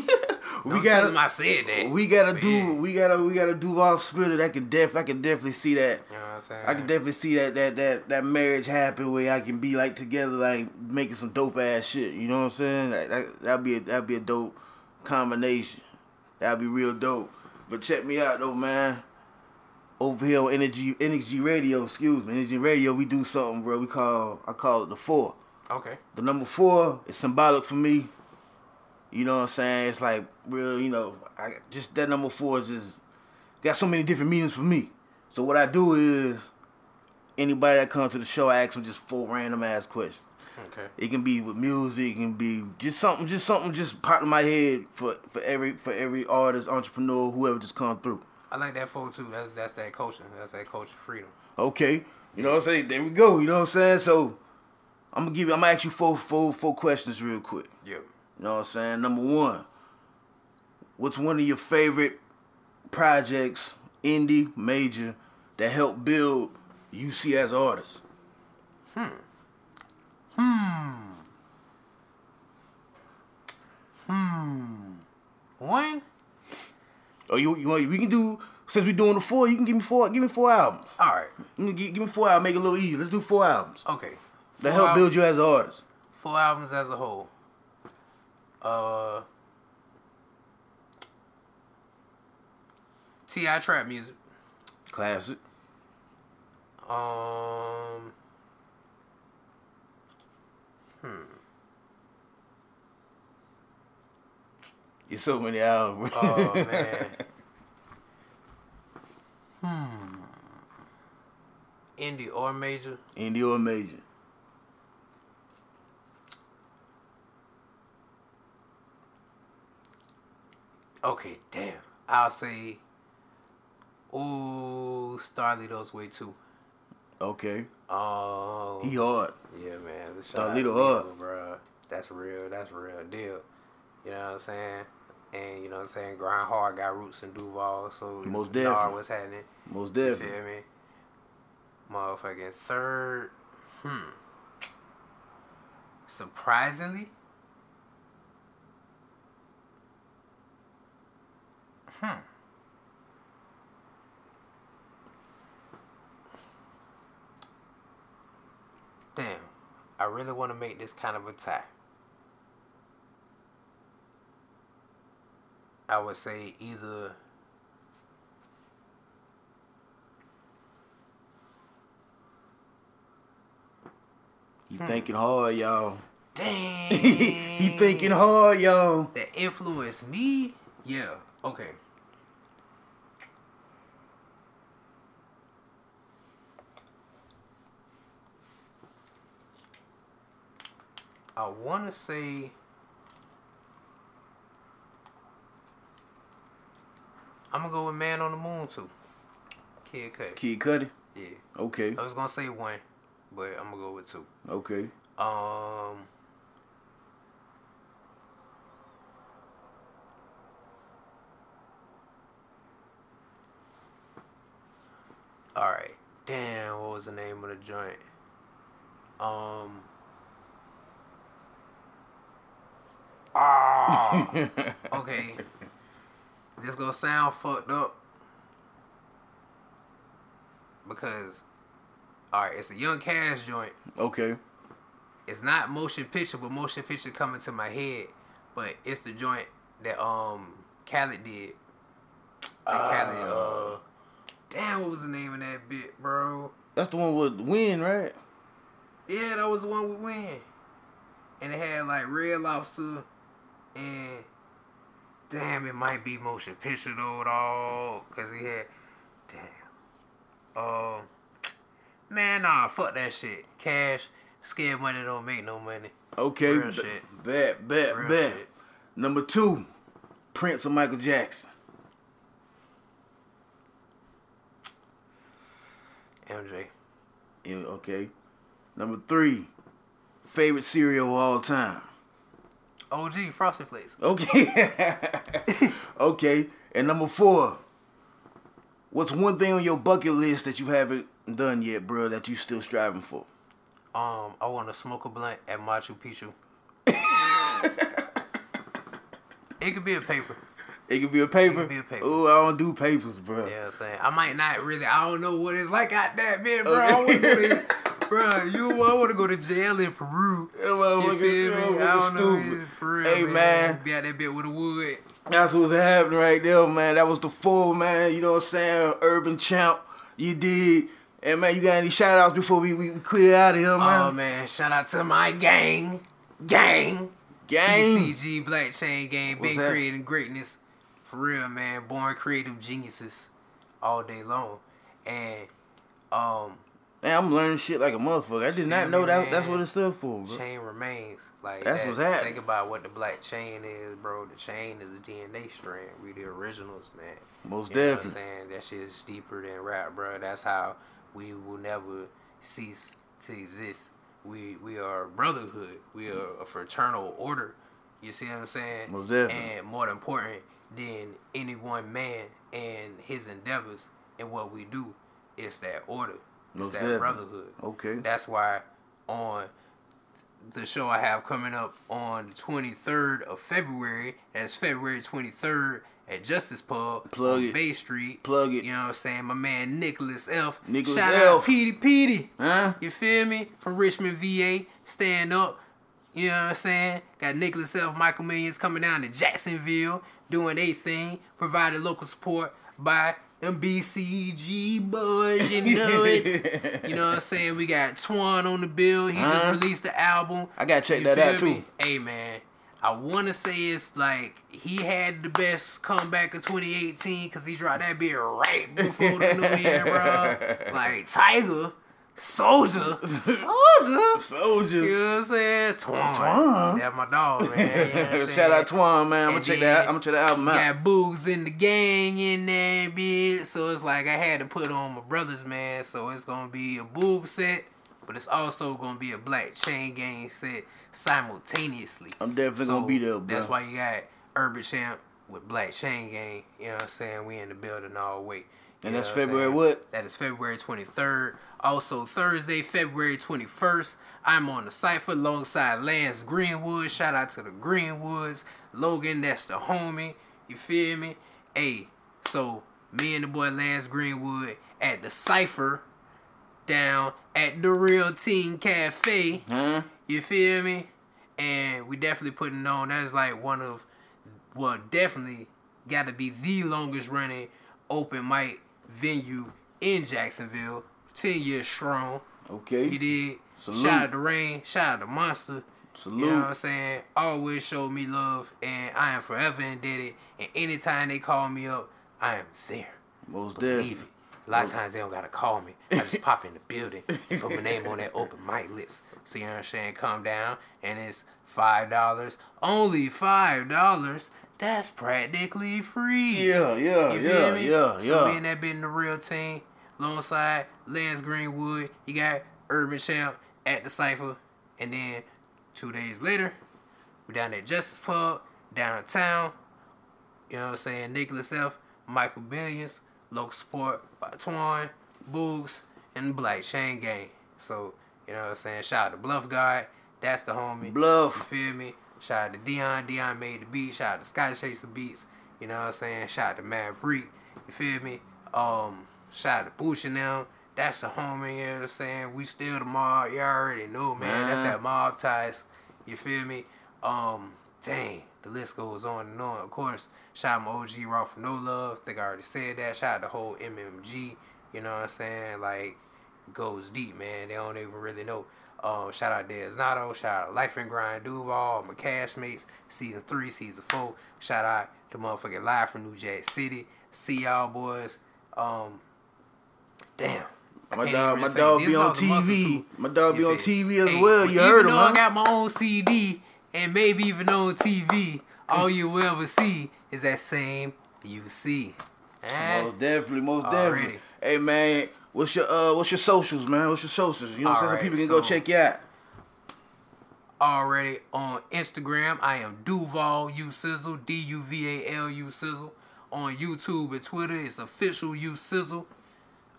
we Don't (laughs) tell him got, I said that. we gotta do, yeah. we gotta, we gotta do our spirit. That can def, I can definitely see that. You know what I'm saying? I can definitely see that that that that marriage happen where I can be like together, like making some dope ass shit. You know what I'm saying? That, that that'd be a, that'd be a dope combination. That'd be real dope. But check me out though, man. Over here on Energy Energy Radio, excuse me, Energy Radio, we do something, bro. We call I call it the four. Okay. The number four is symbolic for me. You know what I'm saying? It's like real, you know, I just that number four is just got so many different meanings for me. So what I do is anybody that comes to the show, I ask them just four random ass questions. Okay. It can be with music, it can be just something, just something just popped in my head for for every for every artist, entrepreneur, whoever just come through. I like that phone too. That's that's that coaching. That's that culture freedom. Okay, you know what I'm saying? There we go. You know what I'm saying? So I'm gonna give you, I'm gonna ask you four four four questions real quick. Yep. You know what I'm saying? Number one, what's one of your favorite projects, indie, major, that helped build UC as an artist? Hmm. Hmm. Hmm. One. Oh, you you want we can do since we doing the four, you can give me four give me four albums. All right. Give, give me four albums, make it a little easy. Let's do four albums. Okay. That help al- build you as an artist. Four albums as a whole. Uh. T.I. trap music. Classic. Um. It's so many albums. Oh man. (laughs) hmm. Indie or major. indie or major. Okay, damn. I'll say. Ooh, Starlito's way too. Okay. Oh. He hard. Yeah, man. Starlito hard. Bruh. That's real. That's real deal. You know what I'm saying? And you know what I'm saying? Grind hard got roots in Duval, so Most you definitely. what's happening. Most You definitely. feel me? Motherfucking third. Hmm. Surprisingly. Hmm. Damn. I really want to make this kind of a tie. I would say either He Hmm. thinking hard, y'all. (laughs) Dang. he thinking hard, y'all. that influenced me. Yeah. Okay. I want to say. I'm gonna go with Man on the Moon too. Kid Cut. Kid Cudi. Yeah. Okay. I was gonna say one, but I'm gonna go with two. Okay. Um. All right. Damn. What was the name of the joint? Um. (laughs) Ah. okay. This gonna sound fucked up because All right, it's a Young Cash joint. Okay. It's not motion picture, but motion picture coming to my head. But it's the joint that um Khaled did. That Khaled, uh, damn, what was the name of that bit, bro? That's the one with Win, right? Yeah, that was the one with Win. And it had like Red Lobster and damn, it might be motion picture though, all, Cause he had damn. Um, man, nah, fuck that shit. Cash, scared money don't make no money. Okay. Real b- shit. Bet, bet, Real bet. shit. Number two, Prince or Michael Jackson. MJ. Yeah, okay. Number three, favorite cereal of all time. OG, Frosted Flakes. Okay. (laughs) okay. And number four, what's one thing on your bucket list that you haven't done yet, bro, that you still striving for? Um, I want to smoke a blunt at Machu Picchu. (laughs) it could be a paper. It could be a paper. could be a paper. Oh, I don't do papers, bro. You know I'm saying? I might not really, I don't know what it's like out there, man, bro. I go (laughs) to, bro, you, I want to go to jail in Peru. Yeah, You feel me? I don't stupid. know, for real, Hey, man. Be out that bit with a wood. That's what's happening right there, man. That was the full, man. You know what I'm saying? Urban champ. You did. And, man, you got any shout outs before we, we clear out of here, man? Oh, man, shout out to my gang. Gang. Gang. BCG Black Chain Gang. What's Been that? creating greatness. For real, man. Born creative geniuses all day long. And, um, Man, I'm learning shit like a motherfucker. I did not know that that's what it stood for, bro. chain remains. Like That's that- what's happening. Think about what the black chain is, bro. The chain is a DNA strand. We the originals, man. Most You know what I'm definitely. saying? That shit is deeper than rap, bro. That's how we will never cease to exist. We we are a brotherhood. We are a fraternal order. You see what I'm saying? Most definitely. And more important than any one man and his endeavors and what we do, it's that order. It's Most that definitely. brotherhood. Okay. That's why on the show I have coming up on the 23rd of February, that's February 23rd at Justice Pub Plug on it. Bay Street. Plug it. You know what I'm saying? My man Nickelus F. Nickelus Shout F. out Petey Petey. Huh? You feel me? From Richmond, VA. Stand up. You know what I'm saying? Got Nickelus F. Michael Millions coming down to Jacksonville doing their thing. Provided local support by them BCG boys. You know it. (laughs) you know what I'm saying? We got Twan on the bill. He Uh-huh. just released the album. I gotta check You that out, feel too. Hey man, I want to say it's like he had the best comeback of 2018 because he dropped that bit right before the new year, bro. (laughs) Like Tiger, Soldier, Soldier. Soldier. You know what I'm saying? Twan. Twan? That's my dog, man. You know (laughs) Shout out? Twan, man. I'm gonna check that. I'm gonna check the album out. Got Boogs in the gang in there, bitch. So it's like I had to put on my brothers, man. So it's gonna be a Boog set, but it's also gonna be a Black Chain Gang set simultaneously. I'm definitely gonna be there, bro. That's why you got Urban Champ with Black Chain Gang. You know what I'm saying? We in the building all week. You And that's February what? That is February 23rd. Also, Thursday, February 21st, I'm on the Cypher alongside Lance Greenwood. Shout out to the Greenwoods. Logan, that's the homie. You feel me? Hey, so me and the boy Lance Greenwood at the Cypher down at the Real Teen Cafe. Huh? You feel me? And we definitely putting on. That is like one of, well, definitely got to be the longest running open mic venue in Jacksonville. Ten years strong. Okay. He did. Salute. Shout out to Rain. Shout out to Monster. Salute. You know what I'm saying? Always showed me love, and I am forever indebted. And anytime they call me up, I am there. Most Believe definitely. it. A lot of times they don't gotta call me. I just pop in the building, put my name on that (laughs) open mic list. So you know what I'm saying? Come down, and it's five dollars. Only five dollars. That's practically free. Yeah, yeah, You yeah, feel me? yeah, So yeah. me and that been the real team. Alongside Lance Greenwood, you got Urban Champ at the Cypher. And then two days later, we down at Justice Pub, downtown. You know what I'm saying? Nickelus F., Michael Millions, local support by Twan, Boogs, and Black Chain Gang. So, you know what I'm saying? Shout out to Bluff Guy. That's the homie. Bluff. You feel me? Shout out to Dion. Dion made the beat. Shout out to Sky Chaser Beats. You know what I'm saying? Shout out to Maverick. You feel me? Um, shout out to Boosh and them. That's the homie, you know what I'm saying? We still the mob, you already know, man. That's that mob ties. You feel me? Um, dang, the list goes on and on. Of course, shout out my OG Raw for No Love. Think I already said that. Shout out the whole MMG. You know what I'm saying? Like, goes deep, man. They don't even really know. Um, shout out Dez Nato. Shout out Life and Grind Duval, my cashmates, season three, season four. Shout out to motherfucking live from New Jack City. See y'all boys. Um, damn. My dog, my dog be on all the muscle TV. My dog be on? TV as Hey, well. You heard him. even though I got my own CD and maybe even on TV, all you will ever see is that same UC. Eh? Most definitely, most Already. definitely. Hey man, what's your uh, what's your socials, man? What's your socials? You know, what I'm saying? so people can go check you out. already on Instagram. I am Duval U Sizzle, D U V A L U Sizzle. On YouTube and Twitter, it's official U Sizzle.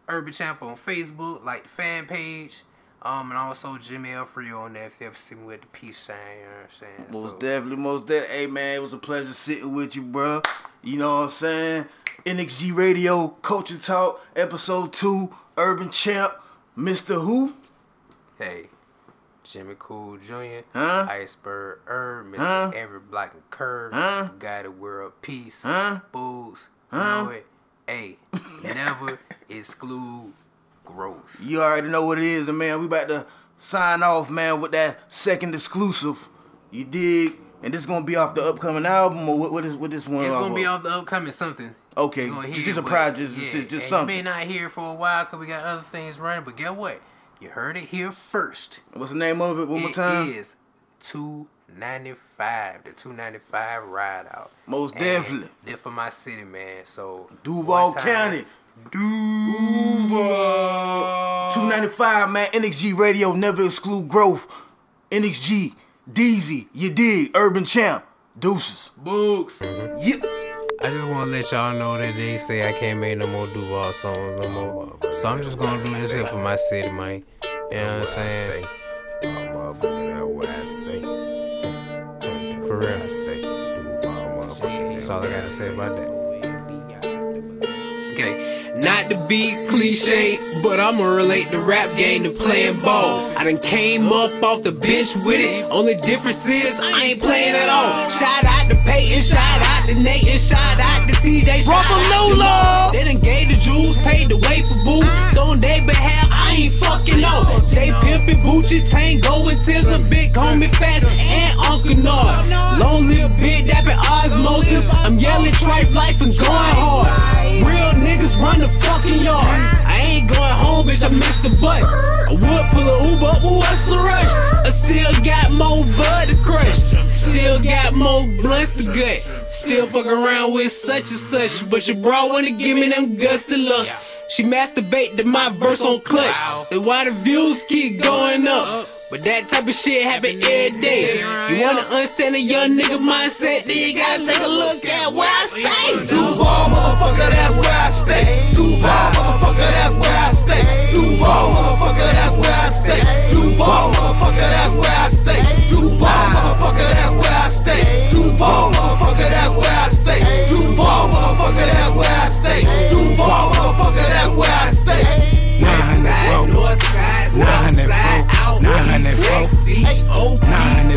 Urban Champ on Facebook, like the fan page. Um, and also Jimmy L. Frio on there if you ever see me with the peace sign, you know what I'm saying? Most So, definitely, most definitely. Hey man, it was a pleasure sitting with you, bro. You know what I'm saying? NXG Radio, Culture Talk, Episode Two, Urban Champ, Mr. Who? Hey, Jimmy Cool Jr., Huh? Iceberg Herb, Mr. Huh? Every Black and Curve, Huh? Guy the World Peace, Huh? Boogs, Huh? know it. Hey, never exclude growth. You already know what it is, and man, we about to sign off, man, with that second exclusive. You dig? And this is gonna be off the upcoming album, or what? What is what this one? It's gonna be off the upcoming something. Okay, just, just a project, just, yeah, just, just something. You may not hear for a while because we got other things running, but get what? You heard it here first. What's the name of it? One more time. is two ninety five. The two ninety five ride out. Most And definitely. They're for my city, man. So Duval time- County. Duval. 295, man. NXG Radio, never exclude growth. NXG, Deezy, you dig? Urban Champ, Deuces. Books. Yep. I just want to let y'all know that they say I can't make no more Duval songs no more. So I'm just gonna do this here for my city, man. You know what I'm saying? For real. That's all I gotta say about that. Okay, not to be cliche, but I'ma relate the rap game to playing ball. I done came up off the bench with it. Only difference is I ain't playing at all. Shout out to Peyton, shout out to Nate, and shout out to TJ. Shout out to Mo. They done gave the jewels, paid the way for boo. So on their behalf, I ain't fucking no. J Pimpin, Bucci, Tango, and Tizza, Big Homie Fast, and Uncle Nard. Osmosis. I'm yelling trife life and going hard. Real niggas run the fucking yard. I ain't going home, bitch, I missed the bus. I would pull a Uber, but what's the rush? I still got more bud to crush. Still got more blunts to gut. Still fuck around with such and such. But your bro wanna give me them to lust. She masturbate to my verse on clutch. And why the views keep going up. But that type of shit happen every day. You wanna understand a young nigga mindset, then you gotta take a look at where I stay. Duval, motherfucker, that's where I stay. Duval, motherfucker, that's where I stay. Duval, motherfucker, that's where I stay. Duval, motherfucker, that's where I stay. Duval, motherfucker, that's where I stay. Duval, motherfucker, that's where I stay. Duval, motherfucker, that's where I stay. Duval, motherfucker, that's where I stay. West side, north side, south side, out west, beach, OP,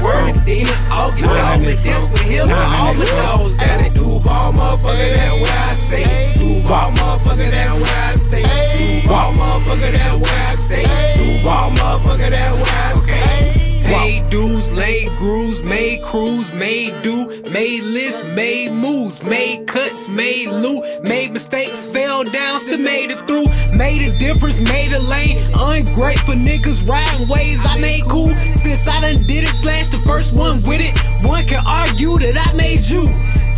word, Dina, August, dog, but this one here for all the dogs. Got it, Duval, motherfucker, that where I stay. Duval, motherfucker, that where I stay. Duval, motherfucker, that where I stay. Duval, motherfucker, that where I stay. Paid dues, laid grooves, made crews, made do, made lists, made moves, made cuts, made loot, made mistakes, fell down, still made it through, made a difference, made a lane. Ungrateful niggas riding ways I made cool. Since I done did it, slash the first one with it. One can argue that I made you.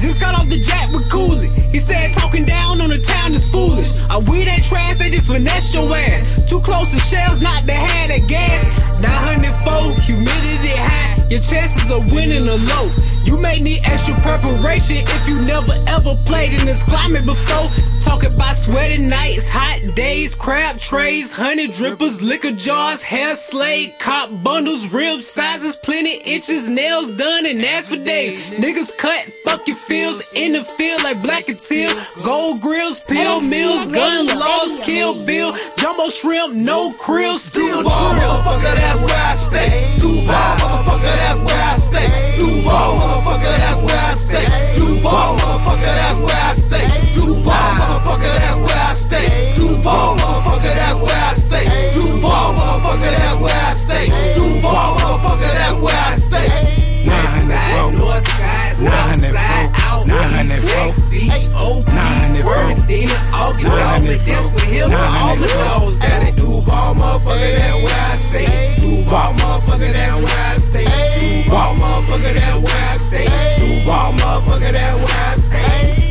Just got off the jet with Cooley. He said talking down on the town is foolish. I we that trash, they just finesse your ass. Too close to shells, not to have that gas. 904, humidity high. Your your chances of winning are low. You may need extra preparation if you never ever played in this climate before. Talking about sweaty nights, hot days, crab trays, honey drippers, liquor jars, hair slade, cop bundles, rib sizes, plenty inches, nails done, and that's for days. Niggas cut fuck fucking fields in the field like black and teal, gold grills, pill oh, mills, gun laws, kill bill, jumbo shrimp, no krill, still Duval, drill. motherfucker, that's where I stay. Duval, motherfucker, that's where I stay. Duval, motherfucker, that's where I stay. Duval, motherfucker, that's where I stay. Duval, motherfucker, that's where I stay. Duval, motherfucker, that's where I stay. Duval, motherfucker, that's where I stay. Duval, motherfucker, that's where I stay. West side, north side, south side, out west, West Beach, OP, Word, Dina, August, Albert, this with him, all the dogs got it. Duval, motherfucker, that where I stay. Duval, motherfucker, that where I stay. Duval, motherfucker, that where I stay. Duval, motherfucker, that where I stay.